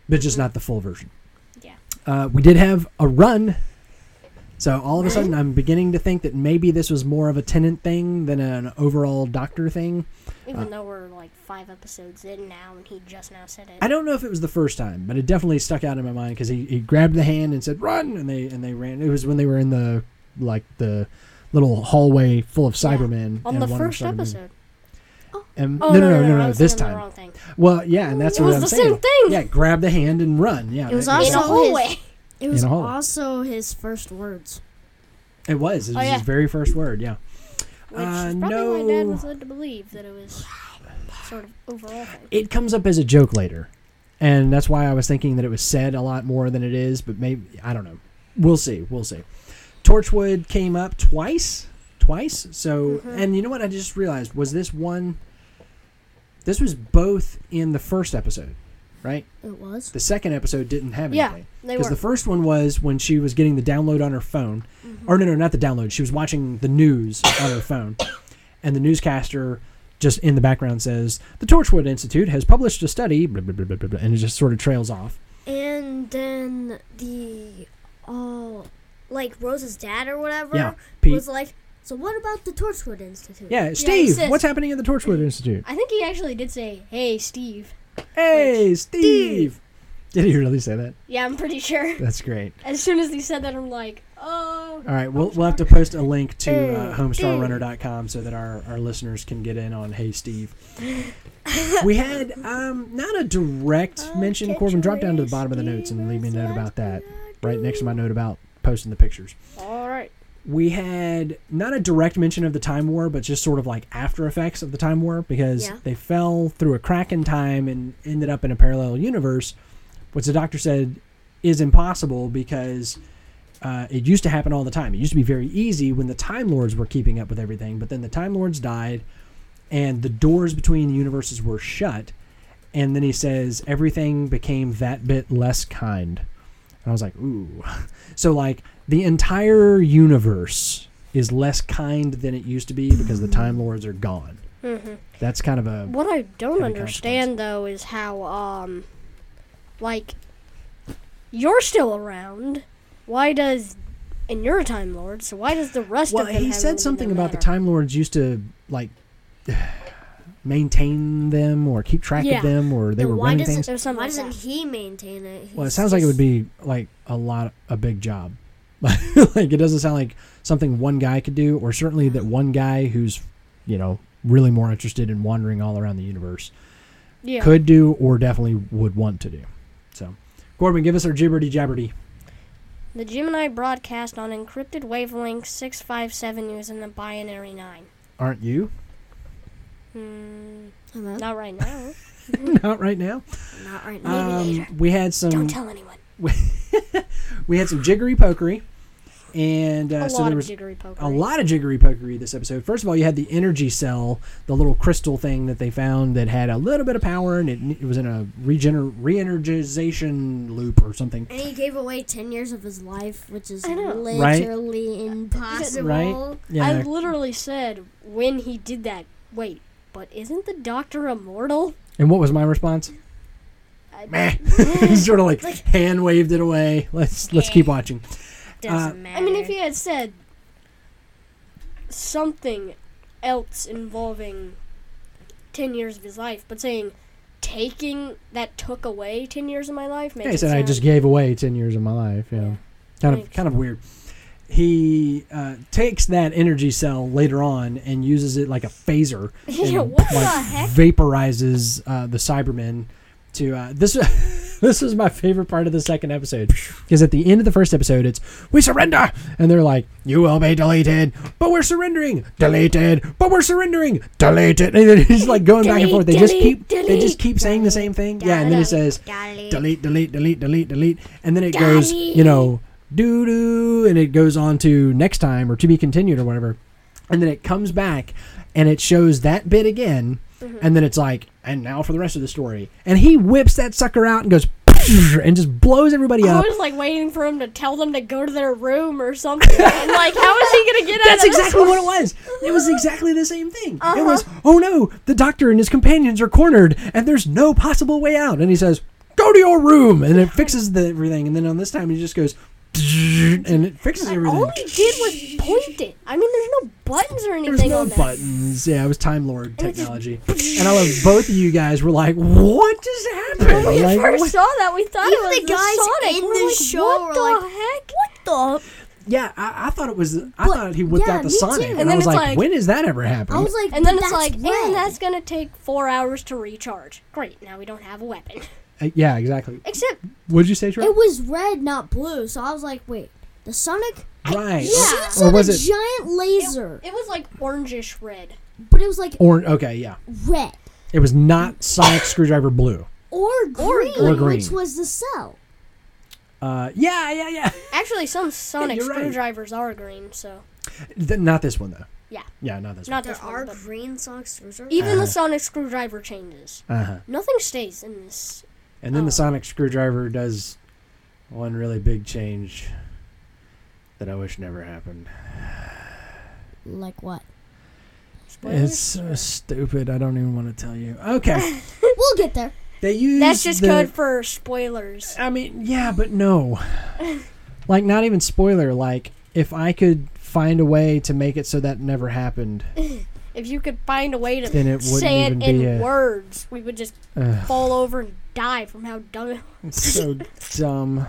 but just not the full version. Yeah. Uh, we did have a run. So all of a sudden, I'm beginning to think that maybe this was more of a Tennant thing than an overall Doctor thing. Even though we're like five episodes in now, and he just now said it. I don't know if it was the first time, but it definitely stuck out in my mind because he, he grabbed the hand and said "run," and they and they ran. It was when they were in the like the little hallway full of Yeah, Cybermen on and the one of them first started moving. episode. Oh. And, Oh no, no, no, no, I no, was this thinking the time. wrong thing. Well, yeah, and that's It what was I'm the saying. same thing. Yeah, grab the hand and run. Yeah, It was that- in a also hallway. It was hallway. also his first words. It was. It Oh, yeah. his very first word. Yeah. Which Uh, is probably why Dad was led to believe that it was sort of overall thing. It comes up as a joke later, and that's why I was thinking that it was said a lot more than it is. But maybe I don't know. We'll see. We'll see. Torchwood came up twice, twice. So, Mhm. and you know what? I just realized was this one. This was both in the first episode, right? It was. The second episode didn't have Yeah, anything. they Because were. the first one was when she was getting the download on her phone. Or no, no, not the download. She was watching the news <coughs> on her phone. And the newscaster just in the background says, The Torchwood Institute has published a study, blah, blah, blah, blah, blah, blah, and it just sort of trails off. And then the uh like Rose's dad or whatever Yeah, Pete. was like, So what about the Torchwood Institute? Yeah, Steve, says- what's happening at the Torchwood <laughs> Institute? I think he actually did say, "Hey, Steve." Hey, Steve! Did he really say that? Yeah, I'm pretty sure. That's great. As soon as he said that, I'm like, "Oh." All right, we'll, we'll have to post a link to uh, homestarrunner.com so that our, our listeners can get in on Hey Steve. <laughs> we had um, not a direct mention. Corbin, drop down to the bottom of the notes and leave me a note about that, right next to my note about posting the pictures. All right. We had not a direct mention of the Time War, but just sort of like after effects of the Time War because Yeah. they fell through a crack in time and ended up in a parallel universe, which the doctor said is impossible because uh, it used to happen all the time. It used to be very easy when the Time Lords were keeping up with everything, but then the Time Lords died and the doors between the universes were shut. And then he says everything became that bit less kind. And I was like, ooh. <laughs> So, like, the entire universe is less kind than it used to be because the Time Lords are gone. Mhm. That's kind of a. What I don't understand though is how um, like, you're still around. Why does, and you're a Time Lord, so why does the rest Well, of them he have said something about the? Time Lords used to, like, <sighs> <sighs> maintain them or keep track Yeah. of them or they Then were why running doesn't things. There's something why like doesn't that. he maintain it? Well, it He's sounds like it would be like a lot, a big job. <laughs> like it doesn't sound like something one guy could do, or certainly that one guy who's, you know, really more interested in wandering all around the universe Yeah. could do, or definitely would want to do. So, Corbin, give us our gibberty jabberty. The Gemini broadcast on encrypted wavelength 657 using the binary 9. Aren't you? Hello? <laughs> not right now. Not right now. Not Not right now. Um, we had some. Don't tell anyone. <laughs> we had some jiggery pokery, and uh, A so lot there of was jiggery pokery. a lot of jiggery pokery this episode. First of all, you had the energy cell, the little crystal thing that they found that had a little bit of power, and it, it was in a regener- re-energization loop or something. And he gave away 10 years of his life, which is I know. Right. literally impossible. Right? Yeah. I literally said when he did that. Wait, but isn't the Doctor immortal? and what was my response? I- Meh. <laughs> Sort of like hand waved it away. Let's let's keep watching. Doesn't Uh, matter. I mean, if he had said something else involving 10 years of his life, but saying taking that took away 10 years of my life makes Yeah, he it said I just gave away ten years of my life. Yeah, Yeah. kind of kind of weird. He uh, takes that energy cell later on and uses it like a phaser. <laughs> Yeah, and, what the like, heck? Vaporizes uh, the Cybermen. To uh, this, <laughs> this was my favorite part of the second episode because at the end of the first episode, it's we surrender, and they're like, "You will be deleted, but we're surrendering, deleted, but we're surrendering, deleted." And then he's like going back and forth. They just keep they just keep saying the same thing. Yeah, and then it says delete, delete, delete, delete, delete, and then it goes, you know, doo doo, and it goes on to next time or to be continued or whatever, and then it comes back and it shows that bit again, and then it's like, and now for the rest of the story, and he whips that sucker out and goes. And just blows everybody I up. I was like waiting for him to tell them to go to their room or something. <laughs> and like, how is he gonna get out That's of this That's exactly what it was. It was exactly the same thing. It Uh-huh. was, oh no, the doctor and his companions are cornered, and there's no possible way out. And he says, "Go to your room," and it fixes the everything. And then on this time, he just goes, <laughs> and it fixes everything. All he did was point it. I mean, there's no buttons or anything There's anything no on that. buttons. Yeah, it was Time Lord technology. And I love both of you guys were like, "What just happened?" When we Like, first what- saw that, we thought Even it was the guys Sonic. in We're the like, show what were the like, heck? What the? yeah, I, I thought it was. I But- thought he whipped yeah, out the me Sonic, too. and, And I then was it's like, like- "When has that ever happened?" I was like, And then but it's that's like, red. and that's gonna take four hours to recharge. Great, now we don't have a weapon. <laughs> Uh, yeah, exactly. Except, What'd you say, Trey? It was red, not blue. So I was like, wait, the Sonic right. shoots Or was a it giant laser, it was like orangish red. but it was like orange? Okay, yeah. red It was not Sonic Screwdriver Blue. or green, Or green. which was the cell. Uh, yeah, yeah, yeah. Actually, some Sonic you're right. screwdrivers are green, so Th- not this one though. yeah, Yeah, not this one. not There this are one. But green Sonic screwdrivers. even Uh. the Sonic screwdriver changes. Uh huh. Nothing stays in this. And then Oh. the Sonic Screwdriver does one really big change that I wish never happened. Like what? Spoilers? It's so stupid. I don't even want to tell you. Okay, <laughs> We'll get there. they use That's just the, code for spoilers. I mean, yeah, but no. <laughs> like, not even spoiler. Like, if I could find a way to make it so that never happened, <laughs> If you could find a way to then it say it in a. words, we would just Ugh. fall over and die from how dumb it <laughs> It's so dumb.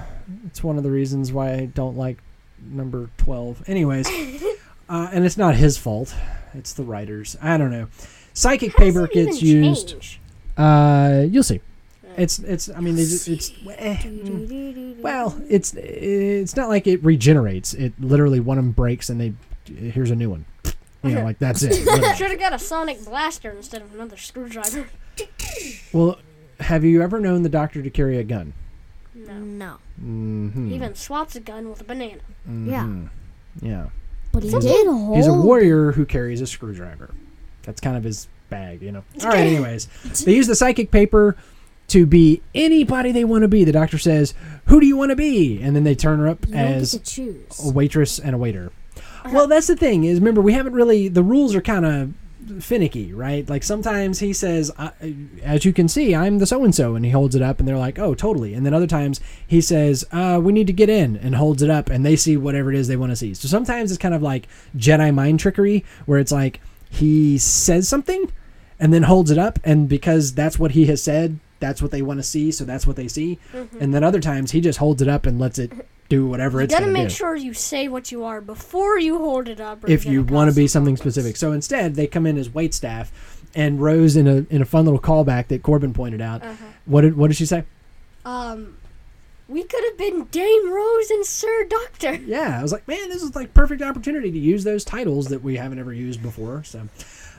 It's one of the reasons why I don't like number 12. Anyways, <laughs> uh, and it's not his fault. It's the writers. I don't know. Psychic How paper gets used. change? Uh, you'll see. It's it's. I mean, just, it's. eh, well, it's it's not like it regenerates. It literally one of them breaks and they here's a new one. You know, like that's <laughs> it. Should have got a sonic blaster instead of another screwdriver. well, have you ever known the doctor to carry a gun? No. No. Mm-hmm. He even swaps a gun with a banana. Yeah. Yeah. But he did hold. He's a warrior who carries a screwdriver. That's kind of his bag, you know. All right, anyways. They use the psychic paper to be anybody they want to be. The doctor says, Who do you want to be? And then they turn her up You don't get as to choose. a waitress and a waiter. Well, that's the thing is, remember, we haven't really, the rules are kind of finicky, right? Like sometimes he says, I, as you can see, I'm the so and so, and he holds it up, and they're like, oh, totally. And then other times he says, uh, we need to get in, and holds it up, and they see whatever it is they want to see. So sometimes it's kind of like Jedi mind trickery, where it's like he says something and then holds it up, and because that's what he has said, that's what they want to see, so that's what they see. And then other times he just holds it up and lets it do whatever You it's gotta going to make do sure you say what you are before you hold it up. If you want to be something problems. specific. So instead, they come in as wait staff, and Rose in a in a fun little callback that Corbin pointed out. Uh-huh. What did what did she say? Um, we could have been Dame Rose and Sir Doctor. <laughs> Yeah, I was like, man, this is like perfect opportunity to use those titles that we haven't ever used before. So,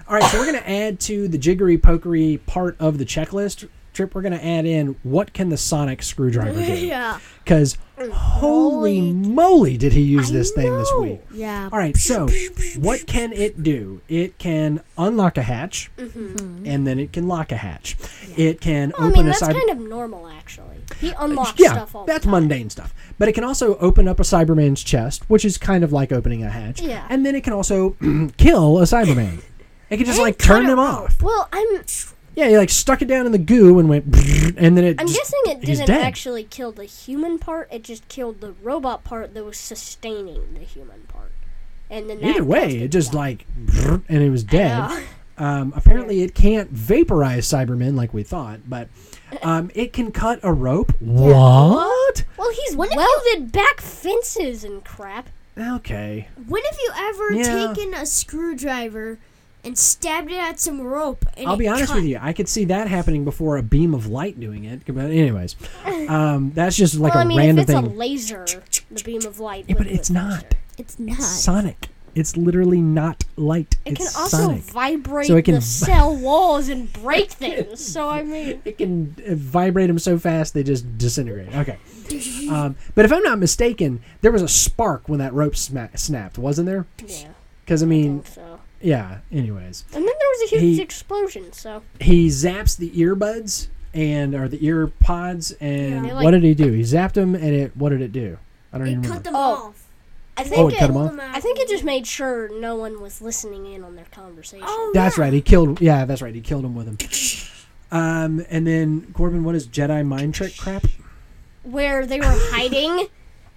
all right, so we're gonna add to the jiggery pokery part of the checklist trip, we're gonna add in what can the sonic screwdriver do? <laughs> yeah. Because holy moly, did he use this thing this week? Yeah. All right, so what can it do? It can unlock a hatch, mm-hmm. and then it can lock a hatch. It can Well, I open mean, a that's cyber. kind of normal, actually. He uh, unlocks yeah, stuff all that's the time. mundane stuff. But it can also open up a Cyberman's chest, which is kind of like opening a hatch. Yeah. And then it can also <clears throat> kill a Cyberman. It can just like turn them off. Well, I'm Yeah, he like stuck it down in the goo and went, <laughs> and then it. I'm just- guessing it didn't dead. actually kill the human part. It just killed the robot part that was sustaining the human part. And then Either way, it just die. like, <laughs> and it was dead. <laughs> Um, apparently, it can't vaporize Cybermen like we thought, but um, it can cut a rope. What? Well, he's What if welded back fences and crap. Okay. When have you ever Yeah. taken a screwdriver and stabbed it at some rope? And I'll be honest cut? with you. I could see that happening before a beam of light doing it. But anyways, <laughs> um, that's just like well, a I mean, random if it's thing. a laser, the beam of light. yeah, but it's not. It's not. Sonic. It's literally not light. It it's can also sonic. vibrate So it can the cell walls and break <laughs> things. So I mean, it can uh, vibrate them so fast they just disintegrate. Okay. <laughs> Um, but if I'm not mistaken, there was a spark when that rope sma- snapped, wasn't there? yeah. Because I I mean, think so. Yeah. Anyways, And then there was a huge he- explosion. So he zaps the earbuds and or the ear pods, and Yeah. what did he do? He zapped them, and it. What did it do? I don't It even cut remember. them Oh. off. I Oh, think it cut it, 'em off? I think it just made sure no one was listening in on their conversation. Oh, That's yeah. right. He killed. Yeah, that's right. He killed him with him. Um, and then Corbin, what is Jedi mind trick crap? Where they were hiding.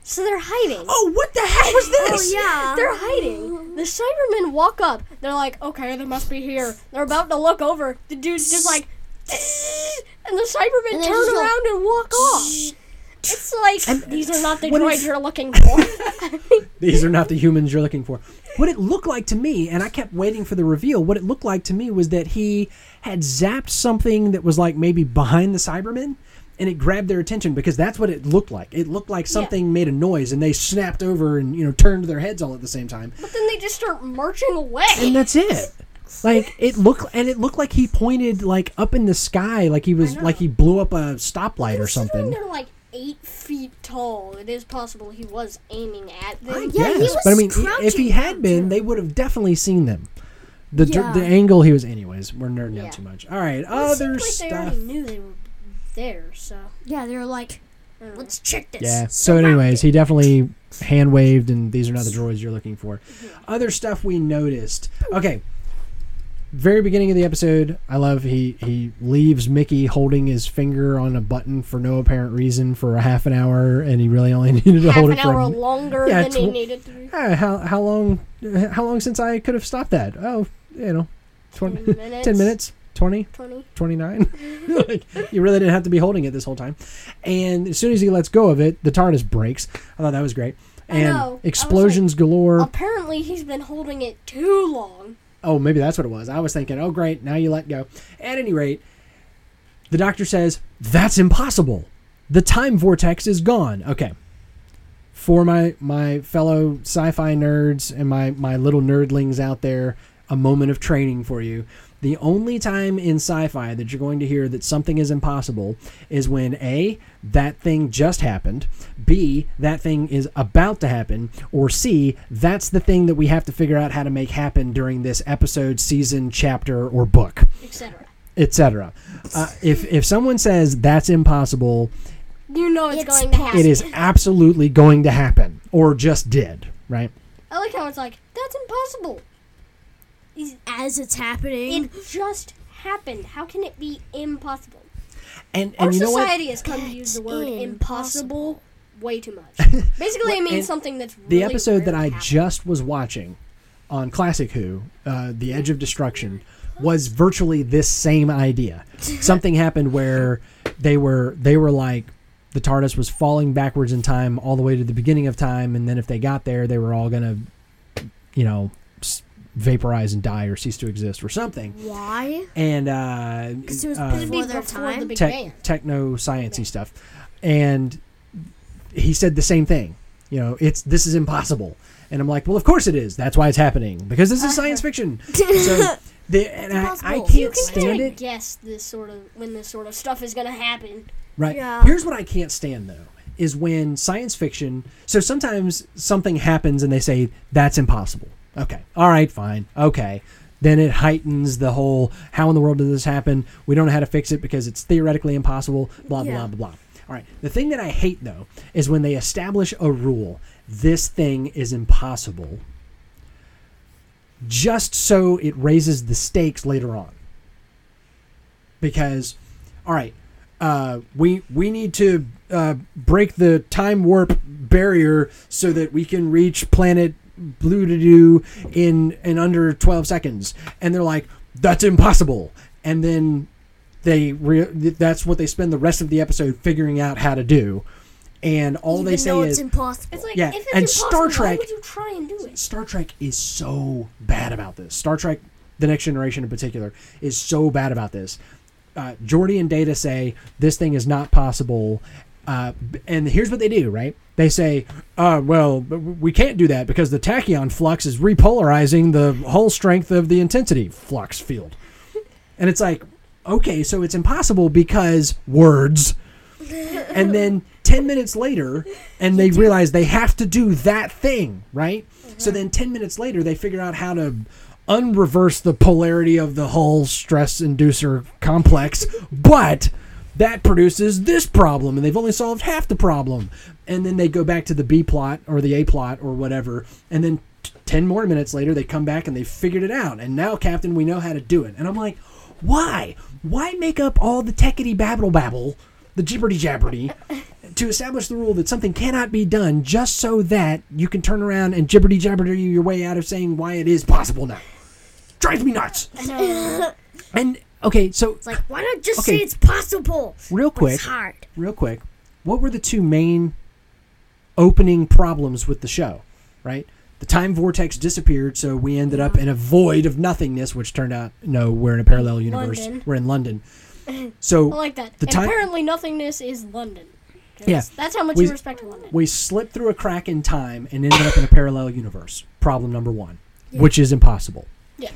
So they're hiding. Oh, what the heck was oh, this? Oh yeah. They're hiding. The Cybermen walk up. They're like, okay, they must be here. They're about to look over. The dude's just like, eh, and the Cybermen And turn just go, around and walk off. It's like these are not the what droids you're looking for. <laughs> <laughs> These are not the humans you're looking for. What it looked like to me, and I kept waiting for the reveal, what it looked like to me was that he had zapped something that was like maybe behind the Cybermen, and it grabbed their attention because that's what it looked like. It looked like something made a noise, and they snapped over and you know turned their heads all at the same time, but then they just start marching away. and that's it. Like it looked, and it looked like he pointed like up in the sky, like he was like he blew up a stoplight or something. They're like eight feet tall. It is possible he was aiming at them. I Yeah, he guess, was but I mean, if he had been, they would have definitely seen them. The dr- Yeah. the angle he was, anyways. We're nerding Yeah. out too much. All right, it other seems like they stuff. already knew they were there. So Yeah, they're like, I don't know. let's check this. Yeah. So, anyways, he definitely hand waved, and these are not the droids you're looking for. Other stuff we noticed. Okay. Very beginning of the episode, I love he he leaves Mickey holding his finger on a button for no apparent reason for a half an hour, and he really only <laughs> needed to half hold an it for hour a, longer Yeah, than he tw- needed to. be. Ah, how how long how long since I could have stopped that? Oh, you know, 20, 10 minutes. 10 minutes, 20, Twenty. 29. <laughs> <laughs> like, you really didn't have to be holding it this whole time. And as soon as he lets go of it, the TARDIS breaks. I thought that was great. And know. I was explosions galore. Apparently, he's been holding it too long. Oh, maybe that's what it was. I was thinking, oh, great, now you let go. At any rate, the doctor says, that's impossible. The time vortex is gone. Okay. For my, my fellow sci fi nerds and my, my little nerdlings out there, a moment of training for you. The only time in sci fi that you're going to hear that something is impossible is when A, that thing just happened, B, that thing is about to happen, or C, that's the thing that we have to figure out how to make happen during this episode, season, chapter, or book, etc. etc. Uh, if, if someone says that's impossible, You know it's, It's going to happen. it is absolutely going to happen, or just did, right? I like how it's like that's impossible. As it's happening. It just happened. How can it be impossible? And, Our and you know what? society has come to use the word That's impossible way too much. <laughs> Basically, it means something that's the episode that I happens. just was watching on Classic Who, uh, The Edge of Destruction, was virtually this same idea. <laughs> Something happened where they were they were like the TARDIS was falling backwards in time all the way to the beginning of time, and then if they got there, they were all gonna, you know, s- vaporize and die or cease to exist or something. Why? And uh, Because it was uh, before Be their before time. the Big tech, Bang. techno sciencey stuff, and he said the same thing. You know, it's this is impossible, and I'm like, well, of course it is. That's why it's happening because this is <laughs> science fiction. <laughs> so The, and I, I can't You can stand it. guess this sort of when this sort of stuff is gonna happen. Right. Yeah. Here's what I can't stand though is when science fiction. So sometimes something happens and they say that's impossible. Okay. All right. Fine. Okay. Then it heightens the whole how in the world did this happen? We don't know how to fix it because it's theoretically impossible. Blah blah Yeah. blah blah. All right. The thing that I hate though is when they establish a rule. This thing is impossible. Just so it raises the stakes later on. Because, all right, uh, we we need to uh, break the time warp barrier so that we can reach planet Blue to do in in under twelve seconds, and they're like, "That's impossible," and then they re- that's what they spend the rest of the episode figuring out how to do, and all they say though is impossible. It's like Yeah, if it's and impossible, Star why Trek- would you try and do it? Star Trek is so bad about this. Star Trek: The Next Generation, in particular, is so bad about this. Uh, Geordi and Data say this thing is not possible, uh, and here's what they do. Right? They say, uh, "Well, we can't do that because the tachyon flux is repolarizing the whole strength of the intensity flux field," and it's like, okay, so it's impossible because words and then 10 minutes later and they realize they have to do that thing right so then 10 minutes later they figure out how to unreverse the polarity of the whole stress inducer complex but that produces this problem and they've only solved half the problem. And then they go back to the b plot or the a plot or whatever and then t- 10 more minutes later they come back and they figured it out. And now captain we know how to do it. And i'm like why? Why make up all the techity babble babble the jibberty jabberty to establish the rule that something cannot be done just so that you can turn around and jibberty jabberty your way out of saying why it is possible now. Drives me nuts. And okay, so It's like, why not just Okay. say it's possible? real quick, It's hard. real quick, what were the two main opening problems with the show? Right, the time vortex disappeared, so we ended up in a void of nothingness, which turned out no, we're in a parallel universe. London. <clears throat> We're in London. So I like that. The and time- apparently nothingness is London. Yeah. That's how much We- you respect London. we slipped through a crack in time and ended up in a parallel universe. Problem number one, which is impossible. Yeah.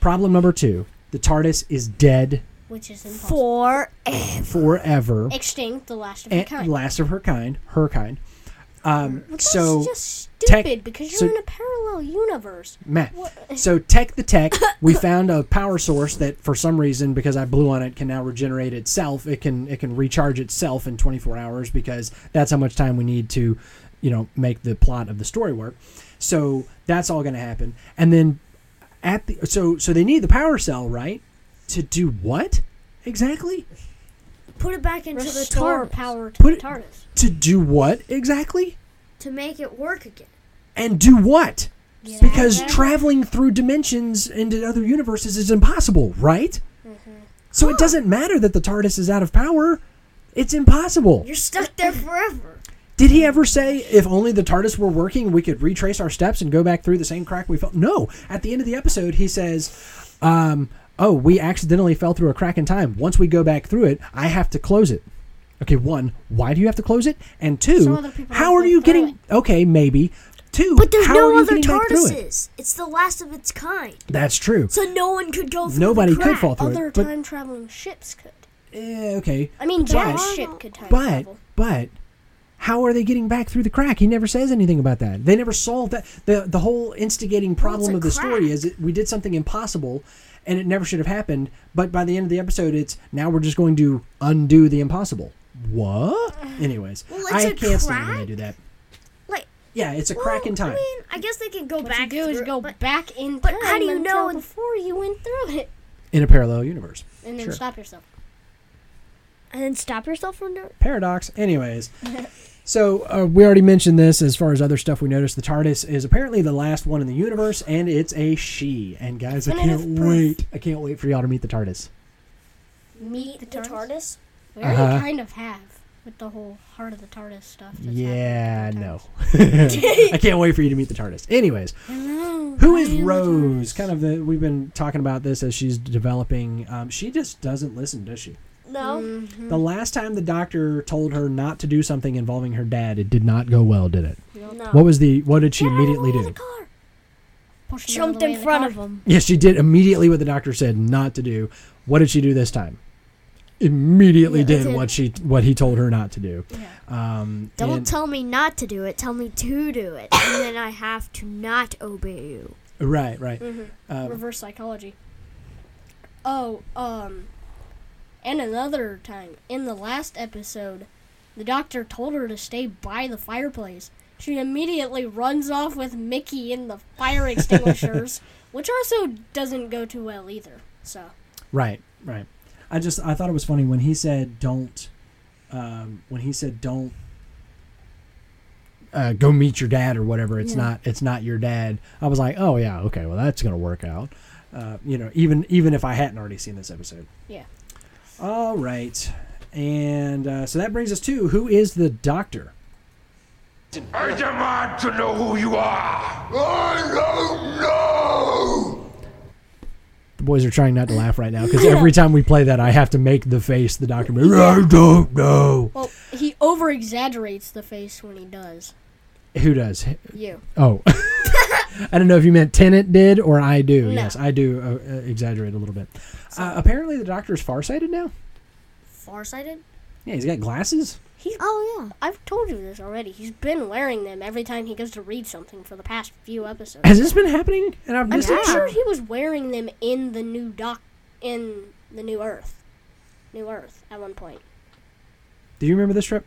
Problem number two, the TARDIS is dead Which is impossible. For forever. Extinct, the last of her And kind. last of her kind, her kind. Um, But so that's just tech- stupid because you're so- in a parallel universe. Meh. What? So tech the tech, we found a power source that for some reason, because I blew on it, can now regenerate itself. It can it can recharge itself in 24 hours because that's how much time we need to, you know, make the plot of the story work. So that's all going to happen. And then at the so so they need the power cell, right? To do what exactly? put it back into the Restore TARDIS power to Put the it- TARDIS. To do what exactly? to make it work again. And do what? Get out Because of there. traveling through dimensions into other universes is impossible, right? Mm-hmm. So it doesn't matter that the TARDIS is out of power. It's impossible. You're stuck there forever. Did he ever say if only the TARDIS were working, we could retrace our steps and go back through the same crack we fell? No. At the end of the episode, he says, um, "Oh, we accidentally fell through a crack in time. Once we go back through it, I have to close it." Okay, one, why do you have to close it? And two, how are you through getting? Okay, maybe. Two, But there's how no are you other getting back through it? It's the last of its kind. That's true. So no one could go through Nobody the could fall through Other it. But time traveling ships could. eh, okay, I mean, But- Jack's ship could time but travel. but how are they getting back through the crack? He never says anything about that. They never solved that. the The whole instigating problem a of the story is that we did something impossible, and it never should have happened. But by the end of the episode, it's now we're just going to undo the impossible. What? <sighs> Anyways, Well, it's I a can't stand when they do that. Like Yeah, it's a crack in time. I mean, I guess they can go What back. you do is go but, back in but time how do you until know before you went through it, in a parallel universe. and then Sure. stop yourself. And then stop yourself from doing. paradox. Anyways, so uh, we already mentioned this as far as other stuff we noticed. The TARDIS is apparently the last one in the universe, and it's a she. And guys, I can't wait. I can't wait for y'all to meet the TARDIS. Meet the, TARDIS. We Uh-huh. kind of have with the whole heart of the TARDIS stuff. that's Yeah, no. <laughs> <laughs> I can't wait for you to meet the TARDIS. Anyways, Hello, who I is am the Rose? Kind of the we've been talking about this as she's developing. Um, she just doesn't listen, does she? No. Mhm. The last time the doctor told her not to do something involving her dad, it did not go well, did it? No. What was the? What did she Get out of the immediately way of do? the car. Pushed him out Jumped the way in the front car. of him. Yes, she did immediately what the doctor said not to do. What did she do this time? Immediately Yeah, did did. what she what he told her not to do. Yeah. Um, Don't and- tell me not to do it. Tell me to do it, and then I have to not obey you. right, right. Mhm. Uh, Reverse psychology. Oh, um, and another time in the last episode, the doctor told her to stay by the fireplace. She immediately runs off with Mickey in the fire extinguishers, <laughs> which also doesn't go too well either. So, Right, right. I just I thought it was funny when he said don't um, when he said don't uh, go meet your dad or whatever. It's Yeah. not it's not your dad. I was like, oh yeah, okay, well that's gonna work out. Uh, you know, even even if I hadn't already seen this episode. Yeah. All right, and uh, so that brings us to who is the doctor? I demand to know who you are. I don't know. The boys are trying not to laugh right now because every time we play that, I have to make the face the doctor made. I don't know. well, he over exaggerates the face when he does. Who does? You. Oh, <laughs> I don't know if you meant Tennant did or I do. No. Yes, I do uh, uh, exaggerate a little bit. Uh, apparently, the doctor's farsighted now. Farsighted? Yeah, he's got glasses. He's. Oh yeah. I've told you this already. He's been wearing them every time he goes to read something for the past few episodes. Has this been happening? And I've I'm missed pretty it. sure he was wearing them in the new doc in the new Earth, New Earth at one point. Do you remember this trip?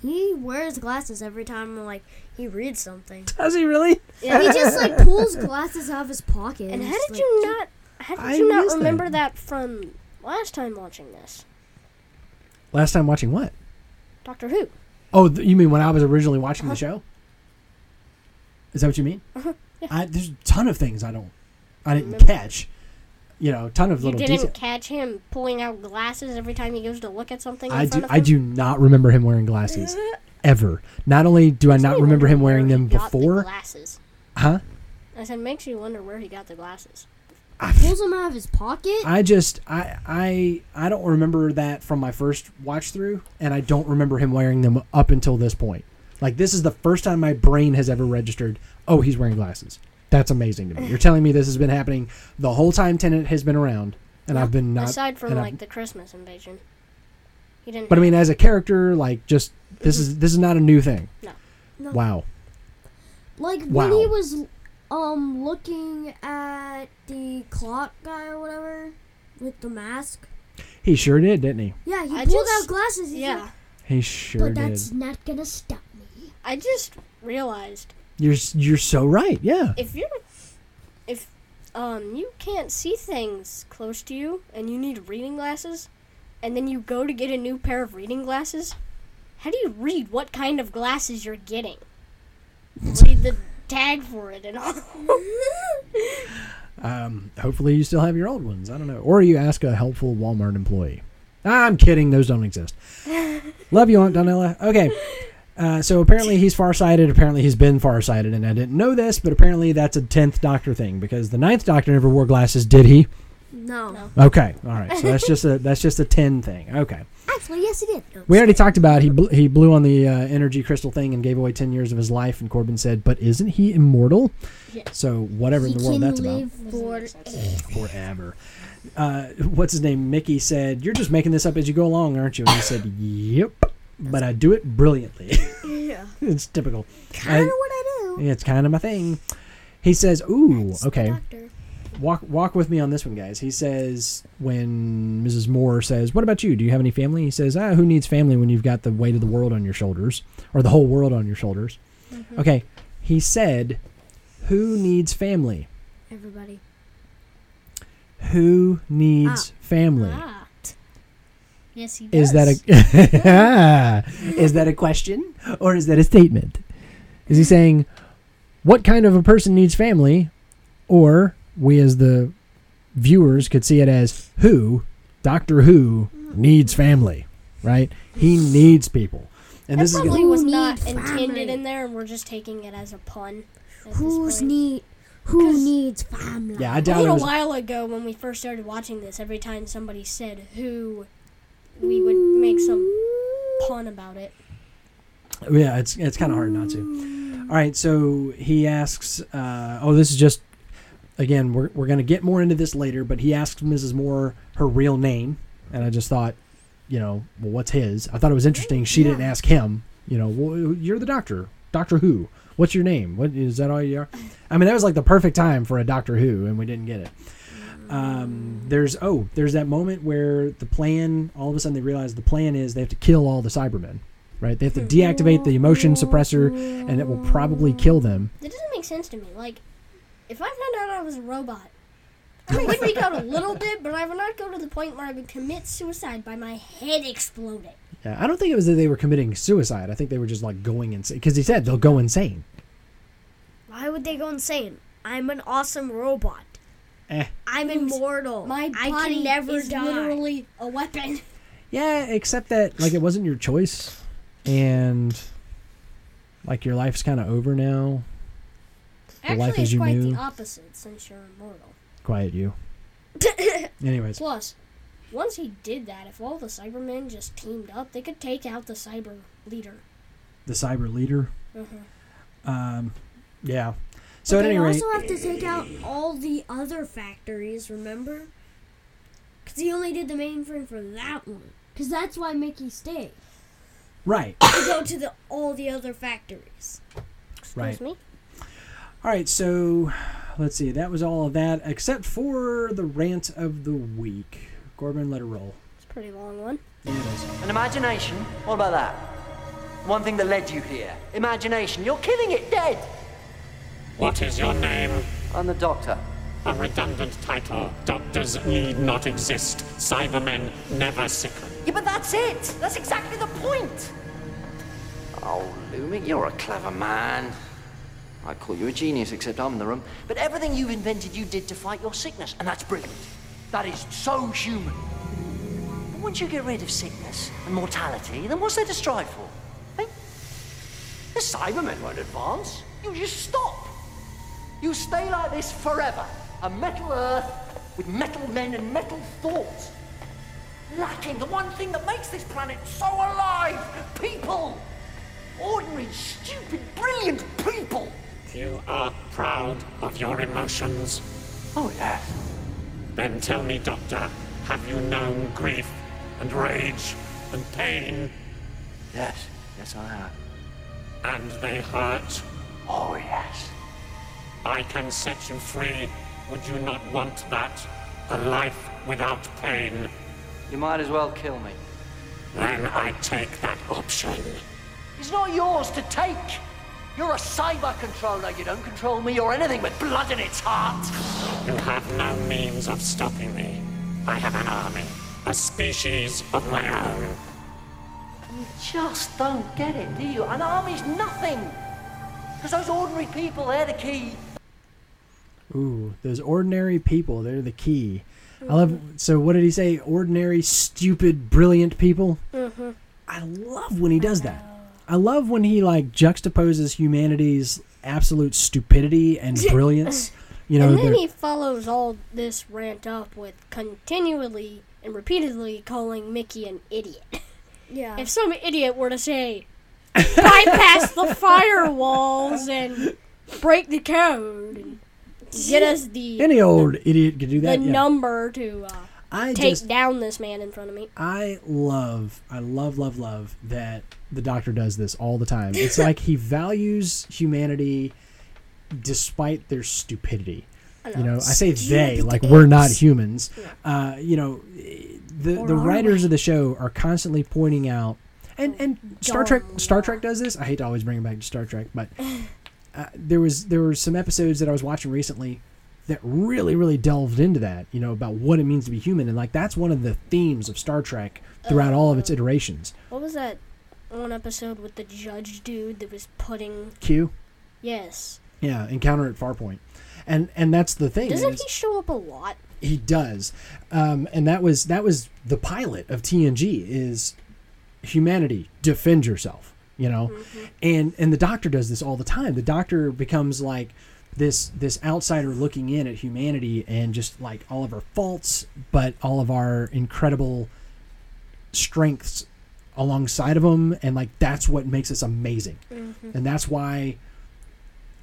He wears glasses every time like he reads something. Does he really? Yeah. He just like <laughs> pulls glasses out of his pocket. and how did like, you not? How did I you not missed that. remember that. from last time watching this Last time watching what? Doctor Who? Oh, th- you mean when I was originally watching the show? Is that what you mean? Uh-huh, yeah. I, there's a ton of things I don't, I didn't Remember. catch. You know, a ton of You little You didn't details. catch him pulling out glasses every time he goes to look at something. In I front do. of I do not remember him wearing glasses <laughs> ever. Not only do I not remember him wearing them he got the before, glasses. huh? I said, makes you wonder where he got the glasses. pulls them out of his pocket. I just I I I don't remember that from my first watch through, and I don't remember him wearing them up until this point. Like this is the first time my brain has ever registered. Oh, he's wearing glasses. That's amazing to me. You're telling me this has been happening the whole time Tennant has been around, and I've been not. Aside from and I've- like the Christmas invasion, he didn't. but I mean, as a character, like just this is this is not a new thing. No. No. Wow. Like Wow. when he was um looking at the clock guy or whatever with the mask. He sure did, didn't he? Yeah, he I pulled just- out glasses. he's yeah, like, He sure but did. But that's not gonna stop me. I just realized You're you're so right. Yeah. if you're if um you can't see things close to you and you need reading glasses and then you go to get a new pair of reading glasses how do you read what kind of glasses you're getting <laughs> read the tag for it and all <laughs> Um, hopefully you still have your old ones. I don't know. Or you ask a helpful Walmart employee. I'm kidding. Those don't exist. <laughs> Love you, Aunt Donella. Okay. Uh, so apparently he's farsighted. Apparently he's been farsighted, and I didn't know this, but apparently that's a tenth Doctor thing because the ninth Doctor never wore glasses, did he? No. No. Okay, all right. So that's <laughs> just a that's just a ten thing. Okay. Actually, yes, he did. No, We already talked about he bl- he blew on the uh, energy crystal thing and gave away ten years of his life, and Corbin said, "But isn't he immortal?" Yeah. So whatever he in the world can that's about. live for <laughs> forever. Uh, what's his name? Mickey said, "You're just making this up as you go along, aren't you?" And he said, "Yep, but I do it brilliantly." yeah. <laughs> it's typical. Kind of what I do. It's kind of my thing. He says, "Ooh, That's the okay." Walk walk with me on this one, guys. He says when Mrs. Moore says, "What about you? Do you have any family?" He says, "Ah, who needs family when you've got the weight of the world on your shoulders, or the whole world on your shoulders?" Okay. He said, "Who needs family? Everybody. Who needs family?" ah yes he does Is that a <laughs> is that a question or is that a statement? Is he saying what kind of a person needs family, or we as the viewers could see it as who Doctor Who needs family, right? He needs people, and that this is probably gonna, was not intended family? in there and we're just taking it as a pun Who's need? Who needs family? yeah. I doubt it little was. while ago, when we first started watching this, every time somebody said who, we would make some pun about it. Yeah, it's it's kind of hard not to. All right, so he asks. Uh, oh, this is just again. We're we're gonna get more into this later, but he asked Mrs. Moore her real name, and I just thought, you know, well, what's his? I thought it was interesting. She didn't ask him. You know, well, you're the doctor. Doctor Who. What's your name? What is that? All you are? I mean, that was like the perfect time for a Doctor Who, and we didn't get it. Um, there's oh, there's that moment where the plan. All of a sudden, they realize the plan is they have to kill all the Cybermen. Right? They have to deactivate the emotion suppressor, and it will probably kill them. That doesn't make sense to me. Like, if I found out I was a robot, I would freak out a little bit, but I would not go to the point where I would commit suicide by my head exploding. Yeah, I don't think it was that they were committing suicide. I think they were just like going insane because he said they'll go insane. Why would they go insane? I'm an awesome robot. Eh. I'm immortal. My I body can never is die. literally a weapon. Yeah, except that like it wasn't your choice, and like your life's kind of over now. The life Actually, as it's you quite knew. the opposite since you're immortal. Quiet you. <laughs> Anyways, Plus, once he did that, if all the Cybermen just teamed up, they could take out the Cyber leader. the cyber leader. Mhm. Um, yeah. So at they any rate, also have to take out all the other factories, remember? Because he only did the mainframe for that one. Because that's why Mickey stayed. right, To go to the all the other factories. right. Excuse me? All right, so let's see. That was all of that, except for the rant of the week. Corbin, let it roll. It's a pretty long one. Yeah, it is. And imagination? What about that? One thing that led you here. Imagination. You're killing it dead. What is your name? I'm the doctor. A redundant title. Doctors need not exist. Cybermen never sicken. Yeah, but that's it. That's exactly the point. Oh, Lumic, you're a clever man. I call you a genius, except I'm in the room. But everything you've invented, you did to fight your sickness, and that's brilliant. That is so human. But once you get rid of sickness and mortality, then what's there to strive for? Hey? The Cybermen won't advance. You just stop. You stay like this forever. A metal Earth with metal men and metal thoughts. Lacking the one thing that makes this planet so alive people! Ordinary, stupid, brilliant people! You are proud of your emotions. Oh, yes. Then tell me, Doctor, have you known grief and rage and pain? Yes, yes, I have. And they hurt? Oh, yes. I can set you free. Would you not want that? A life without pain? You might as well kill me. Then I take that option. It's not yours to take. You're a cyber controller. You don't control me or anything with blood in its heart. You have no means of stopping me. I have an army, a species of my own. You just don't get it, do you? An army's nothing. Because those ordinary people, they're the key. Ooh, those ordinary people, they're the key. I love. So, what did he say? Ordinary, stupid, brilliant people. Mm-hmm. I love when he does that. I love when he like juxtaposes humanity's absolute stupidity and <laughs> brilliance. You know, and then he follows all this rant up with continually and repeatedly calling Mickey an idiot. Yeah. If some idiot were to say, bypass the <laughs> firewalls and break the code and get us the, any old idiot could do the that. yeah. number to uh, I take just, down this man in front of me. I love, I love, love, love that the Doctor does this all the time. It's <laughs> like he values humanity despite their stupidity. You know, I say they like we're not humans. Uh, you know, the the writers of the show are constantly pointing out, and and Star Trek Star Trek does this. I hate to always bring it back to Star Trek, but <laughs> uh, there was there were some episodes that I was watching recently that really really delved into that. You know about what it means to be human, and like that's one of the themes of Star Trek throughout all of its iterations. What was that one episode with the judge dude that was putting. Q, Yes. yeah, Encounter at Farpoint, and and that's the thing. Doesn't is- he show up a lot? He does, um, and that was that was the pilot of TNG is humanity defend yourself, you know, and and the Doctor does this all the time. The Doctor becomes like this this outsider looking in at humanity and just like all of our faults, but all of our incredible strengths alongside of them, and like that's what makes us amazing, and that's why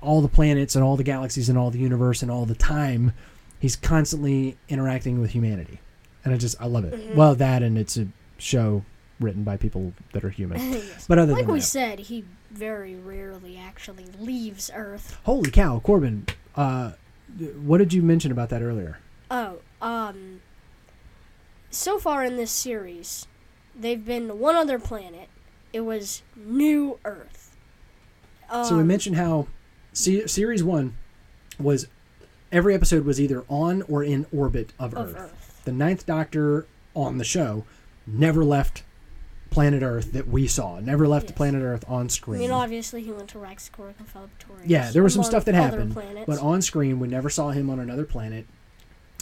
all the planets and all the galaxies and all the universe and all the time, he's constantly interacting with humanity, and I just I love it. Mhm. Well, that and it's a show written by people that are human. <laughs> But other than like than we that, said, he very rarely actually leaves Earth. holy cow, Corbin, uh, what did you mention about that earlier? Oh, um. So far in this series, they've been to one other planet. It was New Earth. Um, so we mentioned how se- series one was every episode was either on or in orbit of, Of Earth. Earth. The ninth Doctor on the show never left planet Earth that we saw. Never left the planet Earth on screen. I mean, obviously, he went to Corricofabritorius. yeah, there was some stuff that happened, planets. but on screen we never saw him on another planet.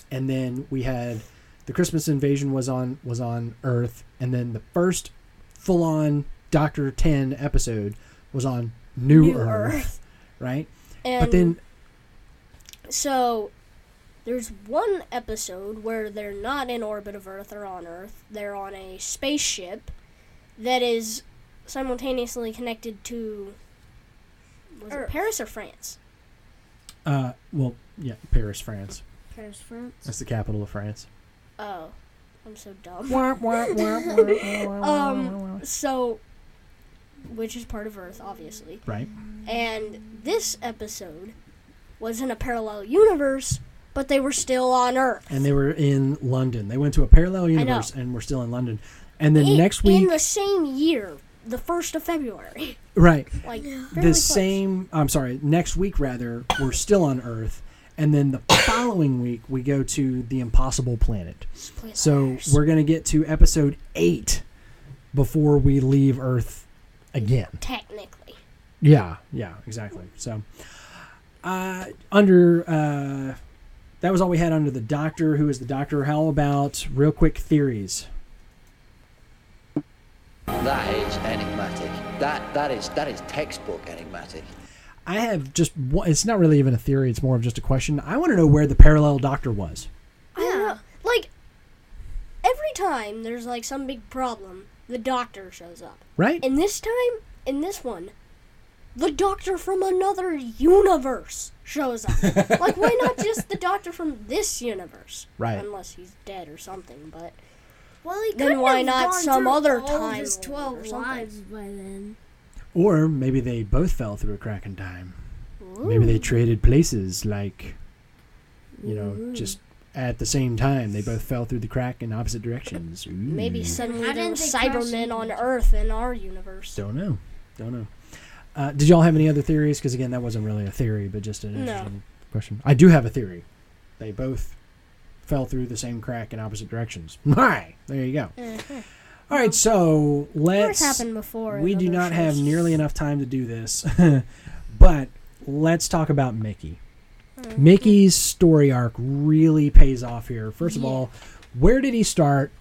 And then we had the Christmas invasion was on was on Earth, and then the first full on Doctor Ten episode was on New, New Earth, Earth. <laughs> right? And but then So, there's one episode where they're not in orbit of Earth or on Earth. They're on a spaceship that is simultaneously connected to was it Paris or France? Uh, well, yeah, Paris, France. Paris, France. That's the capital of France. Oh, I'm so dumb. Um, so, which is part of Earth, obviously. Right. And this episode was in a parallel universe, but they were still on Earth. And they were in London. They went to a parallel universe and were still in London. And then in, next week, in the same year, the first of February, <laughs> right, like the close. same. I'm sorry. Next week, rather, we're still on Earth, and then the <coughs> following week we go to the Impossible Planet. So Spoilers. we're gonna get to episode eight before we leave Earth again. technically. Yeah, yeah, exactly. So, uh, under uh, that was all we had under the Doctor. Who is the Doctor? How about real quick theories? That is enigmatic. That that is that is textbook enigmatic. I have just one, it's not really even a theory. It's more of just a question. I want to know where the parallel Doctor was. Yeah. Like every time there's like some big problem, the doctor shows up. Right? And this time, in this one, the doctor from another universe shows up. <laughs> like why not just the doctor from this universe? Right. Unless he's dead or something, but Well, he Then why have not gone some other all time his twelve or lives by then. Or maybe they both fell through a crack in time. Maybe they traded places, like, you know, just at the same time. They both fell through the crack in opposite directions. Ooh. maybe suddenly How there didn't was they crash Cybermen on Earth in our universe. Don't know. Don't know. Uh, did y'all have any other theories? Because again, that wasn't really a theory, but just an No. interesting question. I do have a theory. They both fell through the same crack in opposite directions. <laughs> All right, there you go. Mhm. All right, so let's. happened before. We do not have nearly enough time to do this, <laughs> but let's talk about Mickey. Mm-hmm. Mickey's story arc really pays off here. First of Yeah. all, where did he start?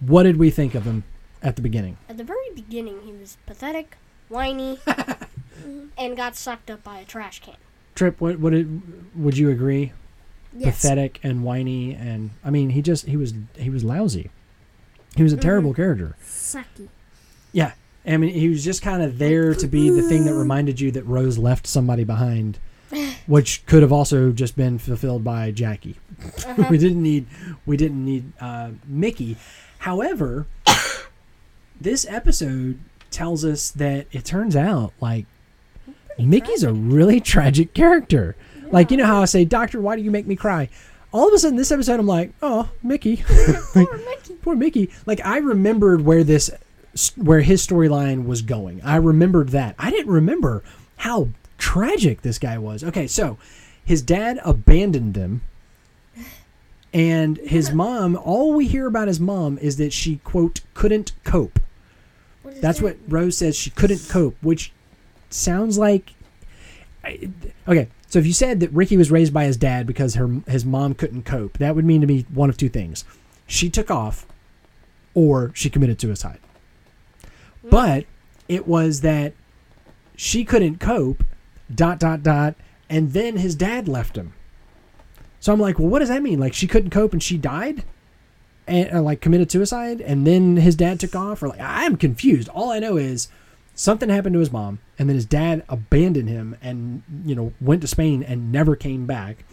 What did we think of him at the beginning? At the very beginning, he was pathetic, whiny, <laughs> and got sucked up by a trash can. Trip, what, what did, would you agree? Yes. Pathetic and whiny, and I mean, he just he was he was lousy. He was a Mm-hmm. terrible character. Sucky. Yeah, I mean, he was just kind of there to be the thing that reminded you that Rose left somebody behind, <laughs> which could have also just been fulfilled by Jackie. <laughs> we didn't need we didn't need uh, Mickey. However, <coughs> this episode tells us that it turns out like Mickey's a really tragic character. Like you know how I say, Doctor, why do you make me cry? All of a sudden, this episode, I'm like, oh, Mickey, <laughs> <laughs> Like, poor Mickey. Poor Mickey. Like I remembered where this, where his storyline was going. I remembered that. I didn't remember how tragic this guy was. Okay, so his dad abandoned him, and his <laughs> mom. All we hear about his mom is that she quote couldn't cope. What That's that? what Rose says. She couldn't cope, which sounds like. Okay, so if you said that Ricky was raised by his dad because her his mom couldn't cope, that would mean to me one of two things: she took off, or she committed suicide. But it was that she couldn't cope, dot dot dot, and then his dad left him. So I'm like, well, what does that mean? Like she couldn't cope and she died, and uh, like committed suicide, and then his dad took off, or like I'm confused. All I know is something happened to his mom, and then his dad abandoned him and you know went to Spain and never came back.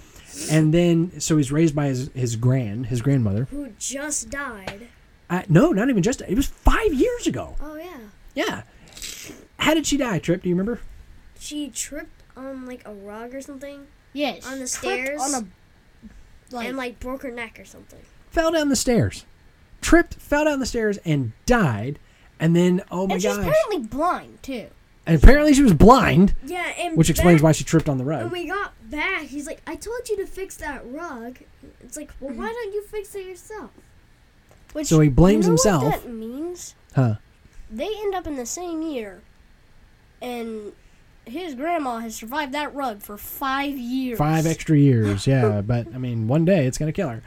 And then so he's raised by his his grand his grandmother. Who just died? Uh, no, not even just it was five years ago. Oh yeah. Yeah. How did she die? Trip? Do you remember? She tripped on like a rug or something Yes. on the tripped stairs On a, like, and like broke her neck or something. Fell down the stairs, tripped, fell down the stairs, and died. And then oh my and she's gosh! apparently blind too. And apparently she was blind, Yeah, and which explains back- why she tripped on the When rug. we got back, he's like, "I told you to fix that rug." It's like, well, why don't you fix it yourself? Which, So he blames you know himself. What that means Huh? they end up in the same year, and his grandma has survived that rug for five years. Five extra years, <laughs> yeah. But I mean, one day it's gonna kill her.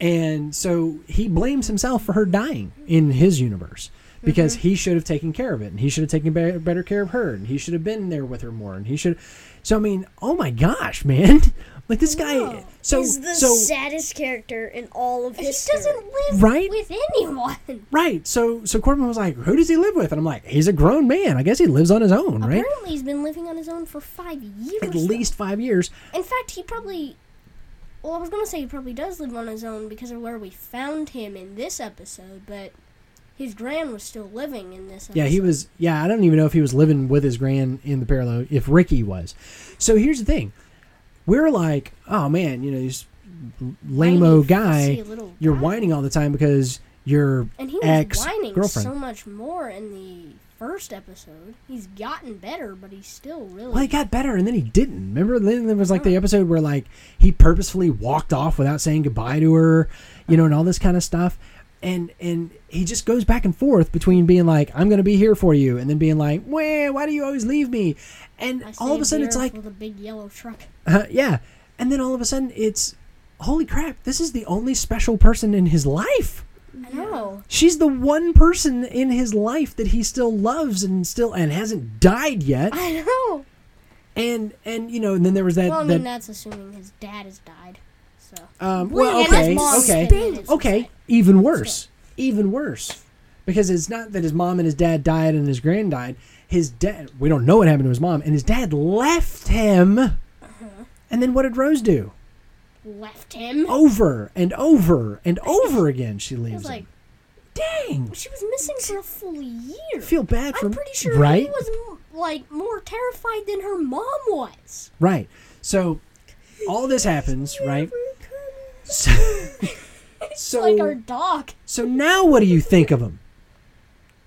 And so he blames himself for her dying in his universe because Mm-hmm. he should have taken care of it, and he should have taken be- better care of her, and he should have been there with her more, and he should. So I mean, oh my gosh, man! <laughs> Like this guy. So He's the so saddest character in all of He doesn't live Right? with anyone. right. So so Corbin was like, "Who does he live with?" And I'm like, "He's a grown man. I guess he lives on his own, right? Apparently, he's been living on his own for five years. At though. least five years." In fact, he probably. Well, I was gonna say he probably does live on his own because of where we found him in this episode, but his grand was still living in this. Episode. Yeah, he was. Yeah, I don't even know if he was living with his grand in the parallel. If Ricky was, so here's the thing: we're like, oh man, you know, this lameo guy. You're guy. whining all the time because your And he was ex whining girlfriend. so much more in the first episode. He's gotten better, but he's still really. well, he got better, and then he didn't. Remember, then there was like the uh-huh. episode where like he purposefully walked off without saying goodbye to her, you know, and all this kind of stuff. And and he just goes back and forth between being like, "I'm going to be here for you," and then being like, "Wah, why do you always leave me?" And all of a sudden, it's like, a big yellow truck. <laughs> Uh, yeah. And then all of a sudden it's holy crap, this is the only special person in his life. I know. She's the one person in his life that he still loves and still and hasn't died yet. I know. And and you know, and then there was that Well, I that mean, that's assuming his dad has died. Um well okay, okay. been dead since Okay, even worse. Even worse. Because it's not that his mom and his dad died and his grand died. His dad we don't know what happened to his mom and his dad left him. Uh-huh. And then what did Rose do? Left him. Over and over and over again she leaves was him. like, Dang. she was missing for a full year. I feel bad for I'm pretty sure right, he was m- like more terrified than her mom was. right. So all this happens, right? So, <laughs> so, like our dog. so now what do you think of him?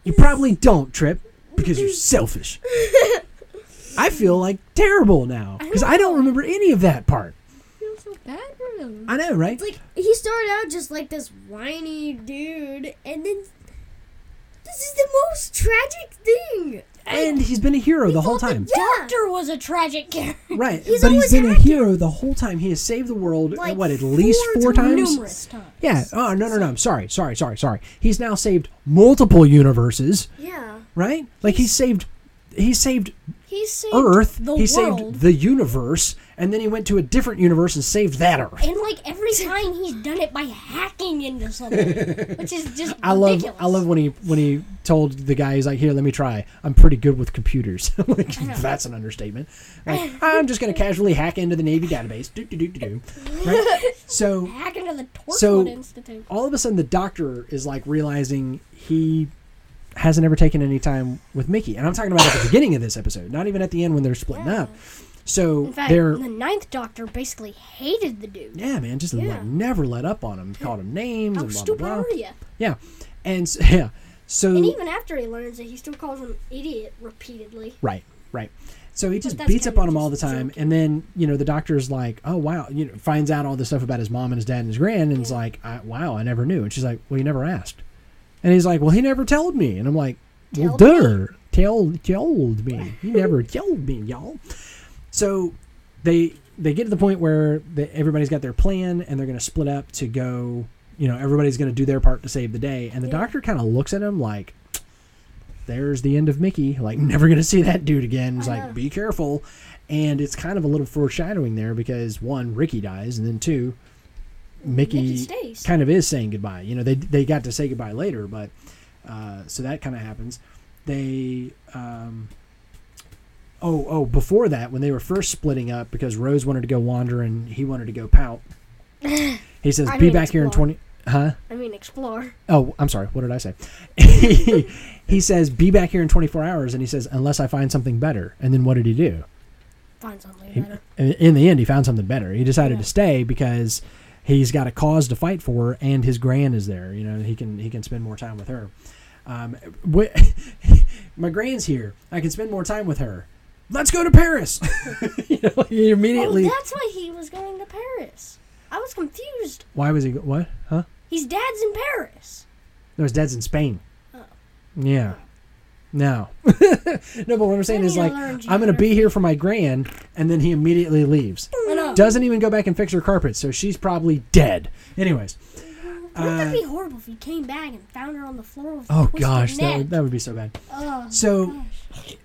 You probably don't, Trip, because you're selfish. <laughs> I feel like terrible now because I don't remember any of that part. I feel so bad for him. I know, right? Like he started out just like this whiny dude, and then this is the most tragic thing. And he's been a hero the whole time. The doctor was a tragic character. Right, He's but he's always been a active. hero the whole time. He has saved the world. Like what at least four times? Numerous times. Yeah. Oh no no no. I'm sorry sorry sorry sorry. He's now saved multiple universes. Yeah. right? Like he saved, he saved He saved Earth, the he world. saved the universe, and then he went to a different universe and saved that Earth. and like every time he's done it by hacking into something, which is just <laughs> I love. I love when he when he told the guy, he's like, "Here, let me try. I'm pretty good with computers." <laughs> like that's an understatement. Like I'm just gonna casually hack into the Navy database. Do do do do do. Right? <laughs> So hack into the Torchwood So- Institute. all of a sudden, the doctor is like realizing he hasn't ever taken any time with Mickey, and I'm talking about at the beginning of this episode, not even at the end when they're splitting Yeah. up. So In fact, they're the ninth Doctor basically hated the dude. Yeah, man, just Yeah. like never let up on him. Called him names How and blah blah stupid blah. are you? Yeah, and <laughs> yeah, so And even after he learns it, he still calls him idiot repeatedly. right, right. So he just beats up on him all the time, and then you know the doctor's like, "Oh wow," you know, finds out all this stuff about his mom and his dad and his grand, and is like, I, "Wow, I never knew." And she's like, "Well, you never asked," and he's like, "Well, he never told me," and I'm like, "Well, Told duh, tell told me. He never <laughs> told me, y'all." So they they get to the point where the, everybody's got their plan and they're going to split up to go you know everybody's going to do their part to save the day. And the Yeah. doctor kind of looks at him like there's the end of mickey. Like never going to see that dude again. He's like be careful. And it's kind of a little foreshadowing there because one ricky dies. And then two mickey, Mickey kind of is saying goodbye you know they, they got to say goodbye later but uh, so that kind of happens they um, oh oh before that when they were first splitting up because Rose wanted to go wander and he wanted to go pout. <laughs> He says, I "Be mean back here in explore. 20 Huh? I mean, explore. Oh, I'm sorry. What did I say? he, <laughs> <laughs> he says, "Be back here in 24 hours," and he says, "Unless I find something better." And then what did he do? Find something He- better. in in the end, he found something better. He decided Yeah. to stay because he's got a cause to fight for, and his grand is there. You know, he can he can spend more time with her. Um, wh- <laughs> my grand's here. I can spend more time with her. Let's go to Paris. <laughs> you know, he immediately. Oh, that's why he was going to Paris. I was confused. why was he? go- What? Huh? His dad's in Paris. No, his dad's in Spain. Oh. Yeah. No. <laughs> no, but what I'm saying is like I'm gonna be here for my grand, and then he immediately leaves. Doesn't even go back and fix her carpet, so she's probably dead. Anyways. Wouldn't Uh, that be horrible if he came back and found her on the floor with Oh twisted gosh, that neck? would, that would be so bad. Oh, So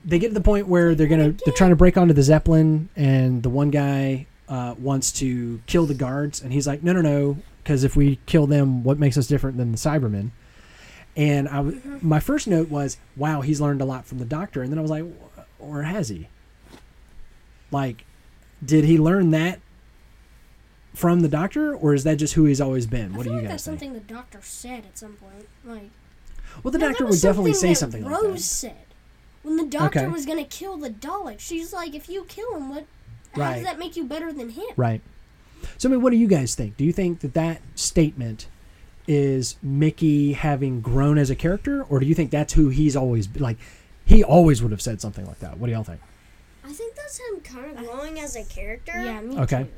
they get to the point where they're gonna they're trying to break onto the zeppelin, and the one guy uh, wants to kill the guards, and he's like, no, no, no, because if we kill them, what makes us different than the Cybermen? And I, w- my first note was, wow, he's learned a lot from the Doctor, and then I was like, or has he? Like, did he learn that from the Doctor, or is that just who he's always been? What do you like guys that's think? something the doctor said at some point. Like, Well, the No, Doctor would definitely say that something like Rose that. said when the doctor Okay. was gonna kill the Dalek. She's like, if you kill him, what? How Right. does that make you better than him? Right. So, I mean, what do you guys think? Do you think that that statement is Mickey having grown as a character, or do you think that's who he's always? Like, he always would have said something like that. What do y'all think? I think that's him kind of growing as a character. Yeah, me Okay. too.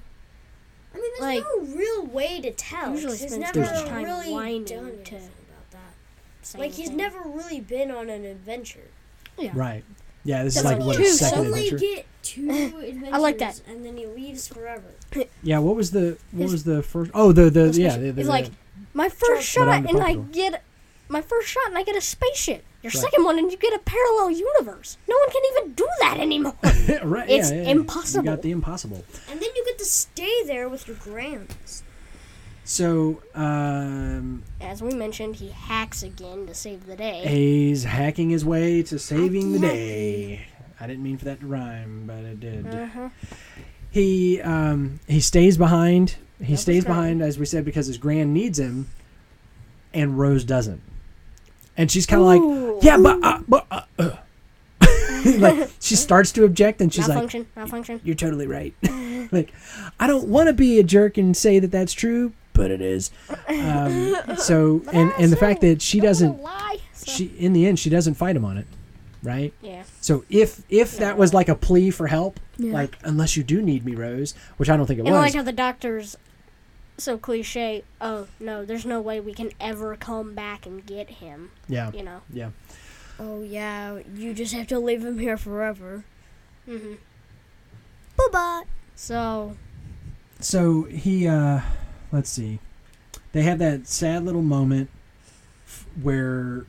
I mean, there's Like- no real way to tell. Usually 'cause he's spends never too much time really whining done to anything about that. Same Like he's thing. never really been on an adventure. Yeah. Right. Yeah, this is like like what two, his second only adventure. get two adventures. <laughs> I like that. And then he leaves forever. Yeah, what was the what His- was the first? Oh, the the His yeah, spaceship the, the, is like my first Madame shot, de and I Pompadour. get my first shot, and I get a spaceship. Your Right. second one, and you get a parallel universe. No one can even do that anymore. <laughs> right, it's yeah, yeah, impossible. You got the impossible. And then you get to stay there with your grands. So, um, As we mentioned, he hacks again to save the day. he's hacking his way to saving the day. I didn't mean for that to rhyme, but it did. Uh-huh. He um he stays behind. He Double stays behind, as we said, because his grand needs him, and Rose doesn't. And she's kind of like, yeah, but uh, but uh, uh." <laughs> like <laughs> she starts to object, and she's like, malfunction, malfunction. "You're totally right." <laughs> like, I don't want to be a jerk and say that that's true, but it is. Um, so, and and the fact that she doesn't, lie. So- she in the end, she doesn't fight him on it, right? yeah. So if if that was like a plea for help, Yeah. like unless you do need me, Rose, which I don't think it And I was. like how the doctor's so cliche. Oh no, there's no way we can ever come back and get him. yeah, You know. yeah. Oh yeah, you just have to leave him here forever. hmm Bye bye. So So he, uh let's see, they have that sad little moment f- where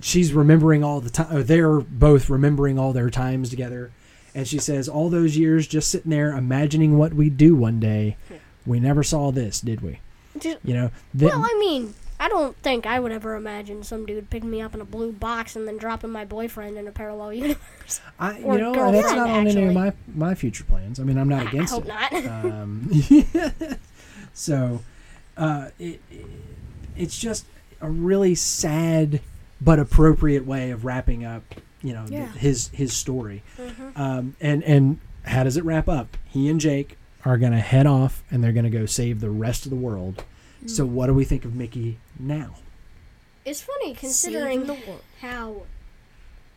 she's remembering all the time. Or they're both remembering all their times together, and she says, "All those years just sitting there imagining what we'd do one day. We never saw this, did we? You know." well, I mean, I don't think I would ever imagine some dude picking me up in a blue box and then dropping my boyfriend in a parallel <laughs> universe. I, you know, that's not on any of my my future plans. I mean, I'm not against I hope it. not. <laughs> um, <laughs> so uh, it, it it's just a really sad but appropriate way of wrapping up you know Yeah. his his story Mhm. um, and and how does it wrap up he and jake are going to head off and they're going to go save the rest of the world so Mm. what do we think of mickey now It's funny considering the world. how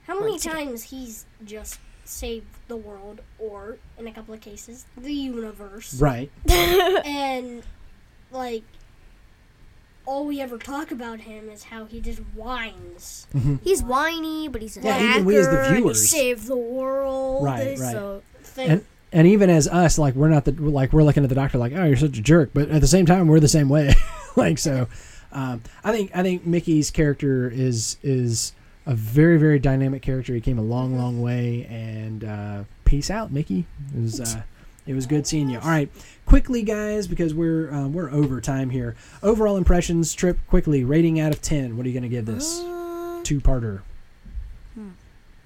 how many Once again. times he's just saved the world, or in a couple of cases, the universe. right <laughs> and like all we ever talk about him is how he just whines. He's whiny, but he's a Yeah, hacker. even we as the and he viewers. saved the world. Right, right. So Thing. and and even as us like we're not the like we're looking at the doctor like oh you're such a jerk but at the same time we're the same way. <laughs> Like so um, i think i think mickey's character is is a very very dynamic character. He came a long long way and uh, peace out mickey. It was uh, it was good seeing you. All right quickly guys because we're um, we're over time here. Overall impressions trip quickly rating out of 10 what are you going to give this? Two-parter.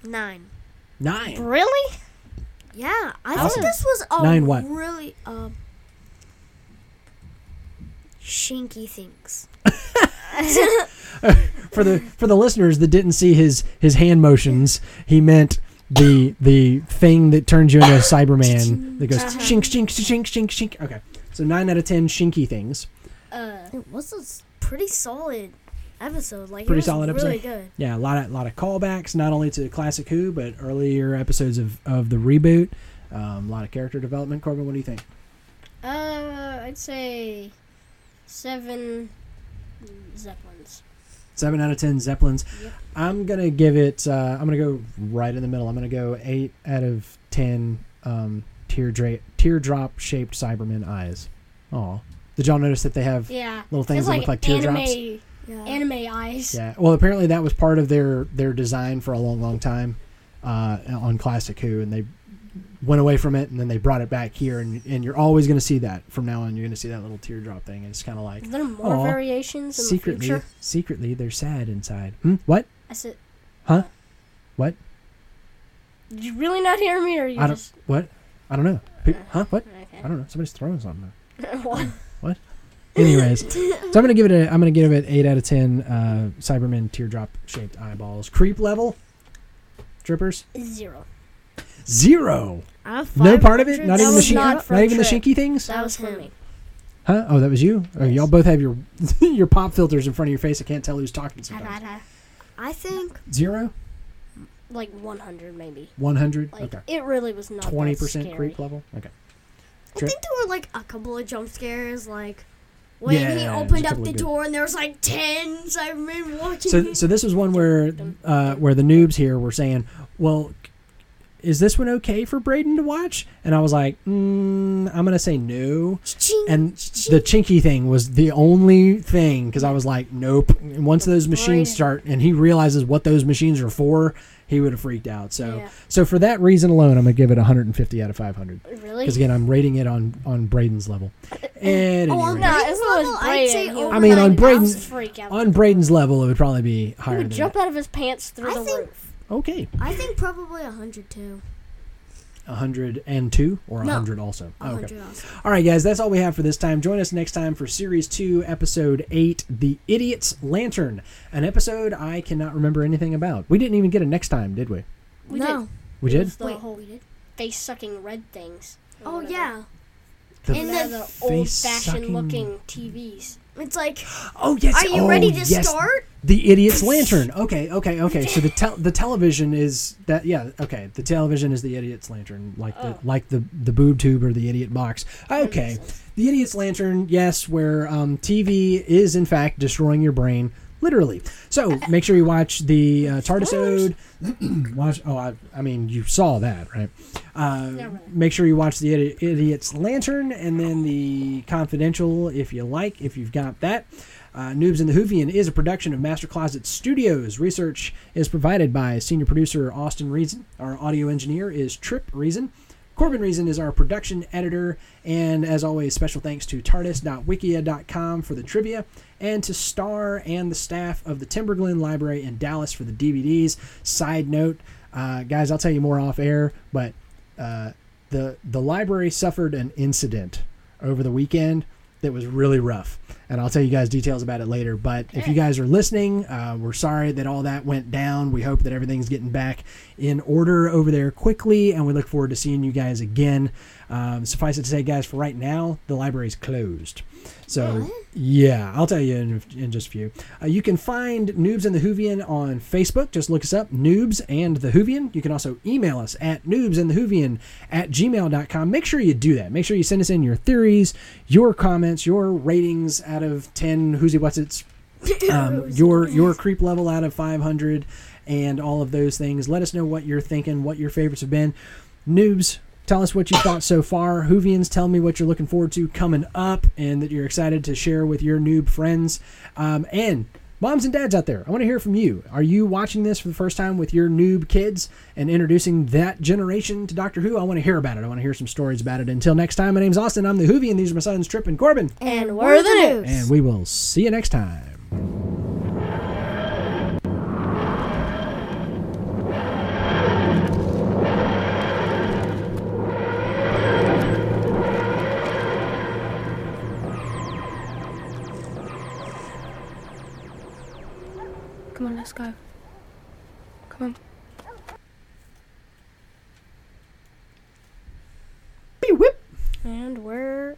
Nine. Nine. Really? Yeah, I Awesome. think this was a Nine what? really um shinky things. <laughs> for the for the listeners that didn't see his his hand motions, he meant the the thing that turns you into a Cyberman that goes shink shink shink shink shink. Okay, so nine out of ten shinky things. Uh, It was pretty solid episode. Like Pretty solid really episode. good. Yeah, a lot of lot of callbacks, not only to Classic Who, but earlier episodes of of the reboot. Um, a lot of character development. Corbin, what do you think? uh, I'd say seven zeppelins. Seven out of ten Zeppelins. Yep. I'm gonna give it. Uh, I'm gonna go right in the middle. I'm gonna go eight out of ten um, teardra- teardrop shaped Cybermen eyes. Oh, did y'all notice that they have Yeah. little things it's that like, look like teardrops? anime, Yeah. anime eyes. Yeah. Well, apparently that was part of their their design for a long, long time uh, on Classic Who, and they went away from it, and then they brought it back here, and and you're always going to see that from now on. You're going to see that little teardrop thing. and It's kind of like Is there more Aw, variations in secretly, the future? secretly they're sad inside. Hmm? What? I said, Huh? What? did you really not hear me, or you I don't. just? What? I don't know. Pe- Huh? What? Okay. I don't know. Somebody's throwing something. <laughs> What? Anyways, <laughs> so I'm gonna give it a. I'm gonna give it eight out of ten. Uh, Cybermen teardrop shaped eyeballs. Creep level. Drippers. Zero. Zero. No part of it. Not even the was shink, not not, even the Trip. shinky things. That was for me. Huh? Oh, that was you. Oh, y'all both have your <laughs> your pop filters in front of your face. I can't tell who's talking sometimes. I think Zero, Like 100 maybe. one hundred. Like Okay. it really was not. 20% creep level. Okay. I think there were like a couple of jump scares, like when Yeah, he opened up the good- door and there was like ten Cybermen watching. So so this was one where uh, where the noobs here were saying, well. Is this one okay for Braden to watch? And I was like, mm, I'm gonna say no. Ching, And ching. the chinky thing was the only thing because I was like, nope. And once those machines start and he realizes what those machines are for, he would have freaked out. So, Yeah. so for that reason alone, I'm gonna give it 150 out of 500 Really? because again, I'm rating it on on Braden's level. And Oh, on no, as long as level, I'd say Braden, he over I mean, on Braden's- on Braden's level, it would probably be higher. he would than jump that. out of his pants through I the think- roof. Okay, I think probably a hundred too. 102 or No. 100 also. A okay. also. All right, guys, that's all we have for this time. Join us next time for Series 2, Episode 8, The Idiot's Lantern, an episode I cannot remember anything about. We didn't even get a next time, did we? We no. did. We did? the Wait, whole we did. face sucking red things. Oh whatever. yeah, The And the the old fashioned looking TVs. It's like, Oh, yes. are you oh, ready to yes. start? The Idiot's Lantern. Okay, okay, okay. So the tel- the television is that yeah, okay. The television is the Idiot's Lantern, like the Oh. like the the boob tube or the idiot box. Okay. The Idiot's Lantern, yes, where um, TV is in fact destroying your brain literally. So, <laughs> make sure you watch the uh, Tardisode. <clears throat> watch oh, I, I mean, you saw that, right? Uh, make sure you watch the Idi- Idiot's Lantern and then the Confidential if you like, if you've got that. Uh, Noobs in the Whovian is a production of Master Closet Studios. Research is provided by senior producer Austin Reason. Our audio engineer is Trip Reason. Corbin Reason is our production editor. And as always, special thanks to tardis.wikia.com for the trivia and to Star and the staff of the Timberglen Library in Dallas for the DVDs. Side note, uh, guys, I'll tell you more off air, but uh, the the library suffered an incident over the weekend that was really rough, and I'll tell you guys details about it later. But if you guys are listening, uh, we're sorry that all that went down. We hope that everything's getting back in order over there quickly, and we look forward to seeing you guys again. Um, suffice it to say, guys, for right now, the library is closed. So yeah, I'll tell you in, in just a few. Uh, you can find Noobs and the Whovian on Facebook. Just look us up, Noobs and the Whovian. You can also email us at noobsandthehoovian at gmail.com. Make sure you do that. Make sure you send us in your theories, your comments, your ratings out of 10 Whoosy What's It's, <laughs> um, your, your creep level out of 500, and all of those things. Let us know what you're thinking, what your favorites have been. Noobs, tell us what you thought so far. Whovians, tell me what you're looking forward to coming up and that you're excited to share with your noob friends. Um, and moms and dads out there, I want to hear from you. Are you watching this for the first time with your noob kids and introducing that generation to Doctor Who? I want to hear about it. I want to hear some stories about it. Until next time, my name's Austin. I'm the Whovian. These are my sons, Trip and Corbin. And we're the news. And we will see you next time. Let's go. Come on. Beep, whip. And we're